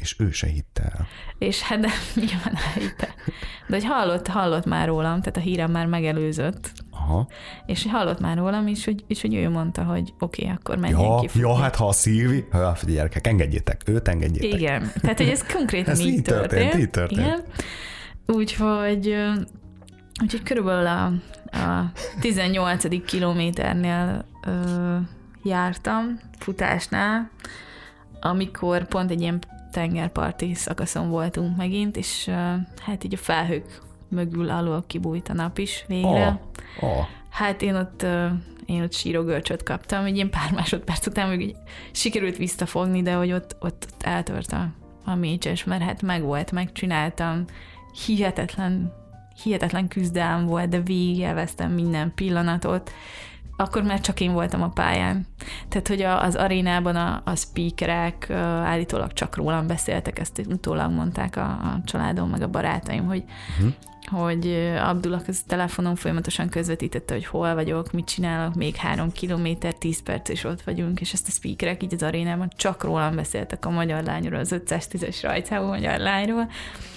És ő se hitte el. és hát de [laughs] nyilván elhitte. De hogy hallott, hallott már rólam, tehát a hírem már megelőzött, Aha. és hallott már rólam, és hogy, és hogy ő mondta, hogy oké, okay, akkor menjünk Ja, ki futni. ja, hát ha a Szilvi, ha, gyerekek, engedjétek, őt engedjétek. Igen, tehát hogy ez konkrétan [laughs] Ez így, így történt, így történt. Igen. Úgyhogy, úgyhogy körülbelül a, a 18. kilométernél ö, jártam futásnál, amikor pont egy ilyen tengerparti szakaszon voltunk megint, és hát így a felhők mögül alól kibújt a nap is végre. Oh, oh. Hát én ott, én ott sírogörcsöt kaptam, egy ilyen pár [laughs] másodperc után még sikerült visszafogni, de hogy ott, ott, ott eltört a, a mécses, mert hát meg volt, megcsináltam, hihetetlen, hihetetlen küzdelem volt, de végigélveztem minden pillanatot, akkor már csak én voltam a pályán. Tehát, hogy a, az arénában a, a speakerek állítólag csak rólam beszéltek, ezt utólag mondták a, a családom, meg a barátaim, hogy Uh-huh. Hogy Abdullah az telefonon folyamatosan közvetítette, hogy hol vagyok, mit csinálok, még három kilométer, tíz perc és ott vagyunk, és ezt a speakerek így az arénában csak rólam beszéltek a magyar lányról, az 510-es rajtávú magyar lányról.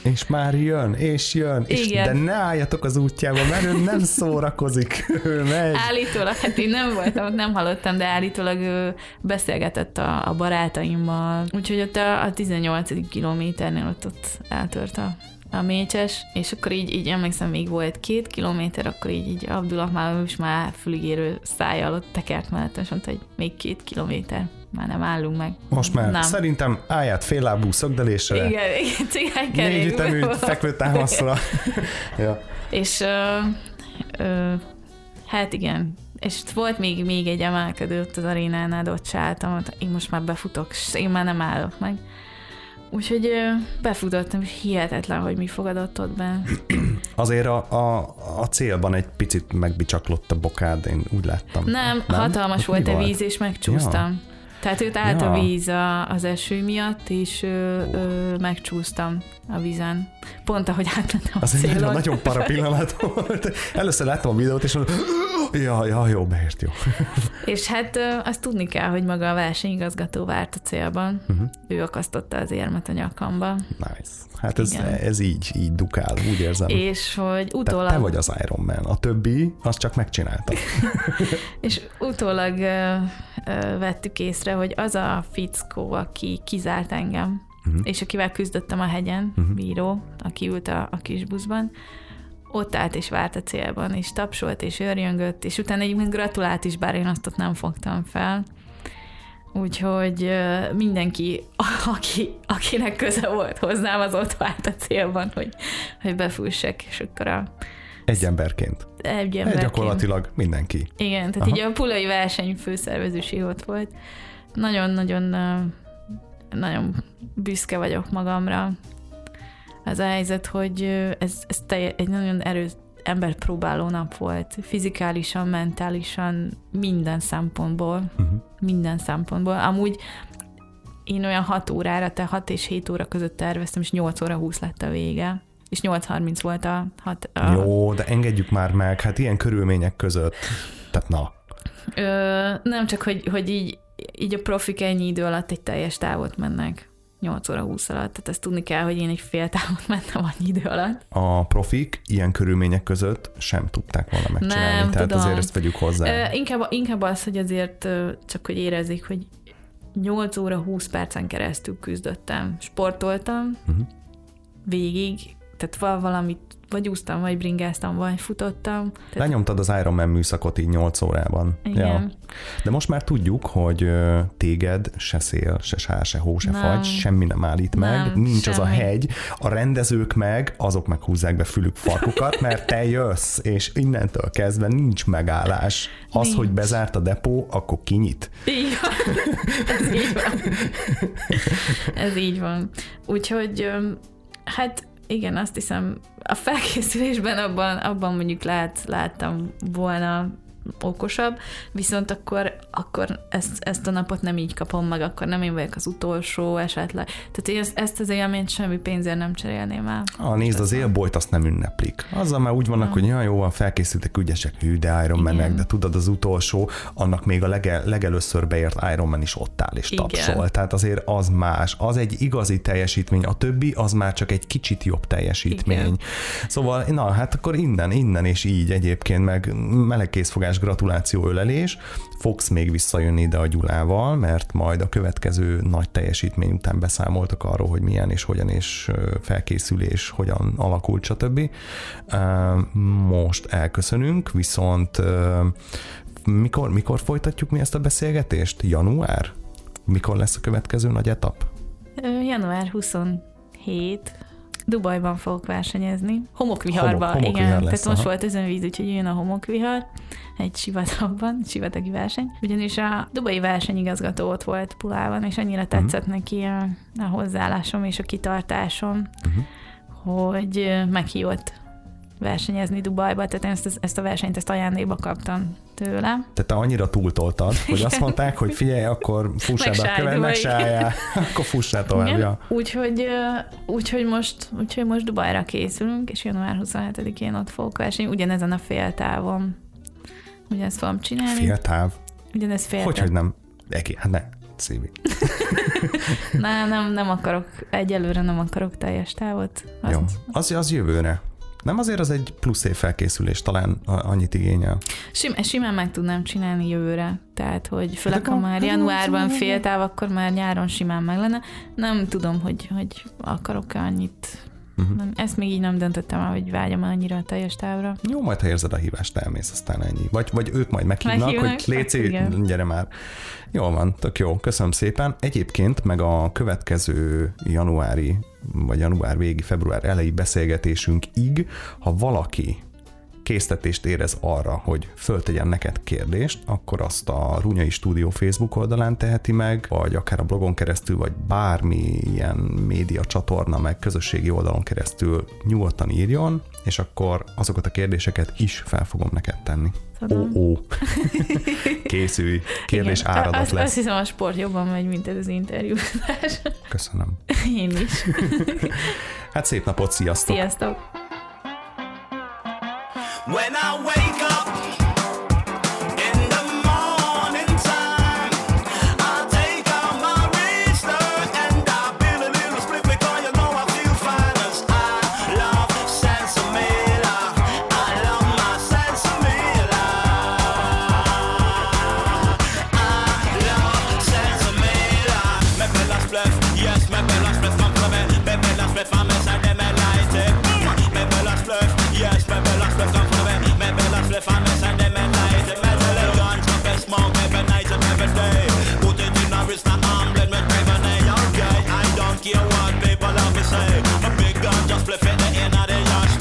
És már jön, és jön, és Igen. de ne álljatok az útjába, mert ő nem szórakozik, [laughs] ő megy. Állítólag, hát én nem voltam, nem hallottam, de állítólag ő beszélgetett a, a barátaimmal, úgyhogy ott a, a 18. kilométernél ott, ott eltört a, a mécses, és akkor így, így emlékszem, még volt két kilométer, akkor így, így Abdullah már, is már füligérő szájjal ott tekert mellett, és mondta, hogy még két kilométer, már nem állunk meg. Most már nem. szerintem állját féllábú szögdelésre, Igen, igen, cigánykerék. négy ütemű fekvő támaszra. [laughs] ja. És ö, ö, hát igen, és volt még, még egy emelkedő ott az arénánál, de ott se álltam, ott én most már befutok, és én már nem állok meg. Úgyhogy befutottam, és hihetetlen, hogy mi fogadott ott be. [clears throat] Azért a, a, a célban egy picit megbicsaklott a bokád, én úgy láttam. Nem, nem? hatalmas Ott volt a víz, és megcsúsztam. Tehát őt állt Ja. a víz a, az eső miatt, és ö, ö, megcsúsztam a vízen. Pont ahogy átmentem a Az egy nagyon, nagyon para pillanat volt. Először láttam a videót, és mondom, ja, ja, jó, beért, jó. [laughs] És hát ö, azt tudni kell, hogy maga a versenyigazgató várt a célban. Uh-huh. Ő akasztotta az érmet a nyakamba. Nice. Hát ez, Igen. ez így, így dukál, úgy érzem. És hogy Te, utólag, te vagy az Iron Man, a többi, azt csak megcsinálta. [laughs] és utólag ö, ö, vettük észre, hogy az a fickó, aki kizárt engem, uh-huh. és akivel küzdöttem a hegyen, uh-huh. bíró, aki ült a, a kis buszban, ott állt és várt a célban, és tapsolt, és örjöngött, és utána egyébként gratulált is, bár én azt ott nem fogtam fel. Úgyhogy mindenki, [laughs] aki, akinek köze volt hozzám, az ott várt a célban, hogy, hogy befússek, és akkor a... Egy emberként. Egy emberként. Gyakorlatilag mindenki. Igen, tehát Aha. így a pulai verseny főszervezőség ott volt. Nagyon-nagyon nagyon büszke vagyok magamra. Az a helyzet, hogy ez, ez telje, egy nagyon erős emberpróbáló nap volt. Fizikálisan, mentálisan, minden szempontból. Uh-huh. Minden szempontból. Amúgy én olyan 6 órára, tehát 6 és 7 óra között terveztem, és 8 óra 20 lett a vége. És 8.30 volt a... Hat, a... Jó, de engedjük már meg, hát ilyen körülmények között. Tehát na. Ö, nem csak, hogy, hogy így így a profik ennyi idő alatt egy teljes távot mennek. 8 óra 20 alatt, tehát ezt tudni kell, hogy én egy fél távot mentem annyi idő alatt. A profik ilyen körülmények között sem tudták volna megcsinálni, Nem, tehát tudom. azért ezt vegyük hozzá. Ö, inkább, inkább az, hogy azért csak hogy érezzék, hogy 8 óra 20 percen keresztül küzdöttem, sportoltam, uh-huh. végig, tehát valamit vagy úsztam, vagy bringáztam, vagy futottam. Tehát... Lenyomtad az Ironman műszakot így 8 órában. Igen. Ja. De most már tudjuk, hogy téged se szél, se sár, se hó, se nem. fagy, semmi nem állít nem, meg, nincs semmi. az a hegy. A rendezők meg, azok meg húzzák be fülük farkukat, mert te jössz, és innentől kezdve nincs megállás. Az, nincs. hogy bezárt a depó, akkor kinyit. Van. Ez így van. Ez így van. Úgyhogy hát igen, azt hiszem, a felkészülésben abban, abban mondjuk lát, láttam volna okosabb, viszont akkor, akkor ezt, ezt a napot nem így kapom meg, akkor nem én vagyok az utolsó esetleg. Tehát én ezt, ezt az élményt semmi pénzért nem cserélném el. Ah, nézd, az élbolyt azt nem ünneplik. Azzal már úgy vannak, ja. hogy olyan jó van, felkészültek ügyesek, hű, de Iron Man de tudod, az utolsó, annak még a lege, legelőször beért Iron Man is ott áll és Igen. tapsol. Tehát azért az más. Az egy igazi teljesítmény, a többi az már csak egy kicsit jobb teljesítmény. Igen. Szóval, na, hát akkor innen, innen és így egyébként meg melegkészfogás óriás gratuláció ölelés, fogsz még visszajönni ide a Gyulával, mert majd a következő nagy teljesítmény után beszámoltak arról, hogy milyen és hogyan és felkészülés, hogyan alakult, stb. Most elköszönünk, viszont mikor, mikor folytatjuk mi ezt a beszélgetést? Január? Mikor lesz a következő nagy etap? Január 27 Dubajban fogok versenyezni. Homokviharban, Homok, igen. Lesz, Tehát most aha. volt özönvíz, úgyhogy jön a homokvihar egy sivatagban, [laughs] sivatagi verseny. Ugyanis a dubai versenyigazgató ott volt Pulában, és annyira mhm. tetszett uh-huh. neki a, a hozzáállásom és a kitartásom, uh-huh. hogy meghívott versenyezni Dubajba, tehát én ezt, ezt a versenyt ezt ajándékba kaptam tőle. Tehát te annyira túltoltad, hogy azt mondták, hogy figyelj, akkor fussál be a követ, megsáljál, [laughs] akkor fussál tovább. Ja. Úgyhogy, úgyhogy, most, úgyhogy most Dubajra készülünk, és január 27-én ott fogok versenyi, ugyanezen a féltávon. Ugyanezt fogom csinálni. Féltáv? Ugyanez féltáv. Hogy, hogy nem? Eki, hát ne, szívi. [laughs] nem, nem, nem akarok, egyelőre nem akarok teljes távot. Azt... Jó, az, az jövőre. Nem azért az egy plusz év felkészülés, talán annyit igényel. Sim, simán meg tudnám csinálni jövőre. Tehát, hogy főleg ha már januárban fél táv, akkor már nyáron simán meg lenne. Nem tudom, hogy, hogy akarok-e annyit Uh-huh. Nem, ezt még így nem döntöttem el, hogy vágyam annyira a teljes távra. Jó, majd ha érzed a hívást, elmész, aztán ennyi. Vagy, vagy ők majd meghívnak, meghívnak hogy Léci, hát gyere már. Jó van, tök jó, köszönöm szépen. Egyébként meg a következő januári, vagy január végi, február elejé beszélgetésünkig, ha valaki késztetést érez arra, hogy föltegyen neked kérdést, akkor azt a Runyai Stúdió Facebook oldalán teheti meg, vagy akár a blogon keresztül, vagy bármilyen média csatorna, meg közösségi oldalon keresztül nyugodtan írjon, és akkor azokat a kérdéseket is fel fogom neked tenni. Ó, ó. [laughs] Készülj, kérdés Igen. áradat azt, lesz. Azt hiszem a sport jobban megy, mint ez az interjú. Köszönöm. [laughs] Én is. [laughs] hát szép napot, sziasztok! Sziasztok! When I wake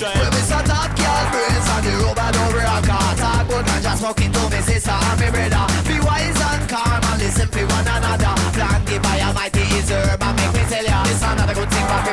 say. A Mr. Top Girl, brains on the road and Talk good and just smoking to me sister and me brother. Be wise and calm and listen to one another. Plan the fire, mighty herb and make me tell ya This another good thing for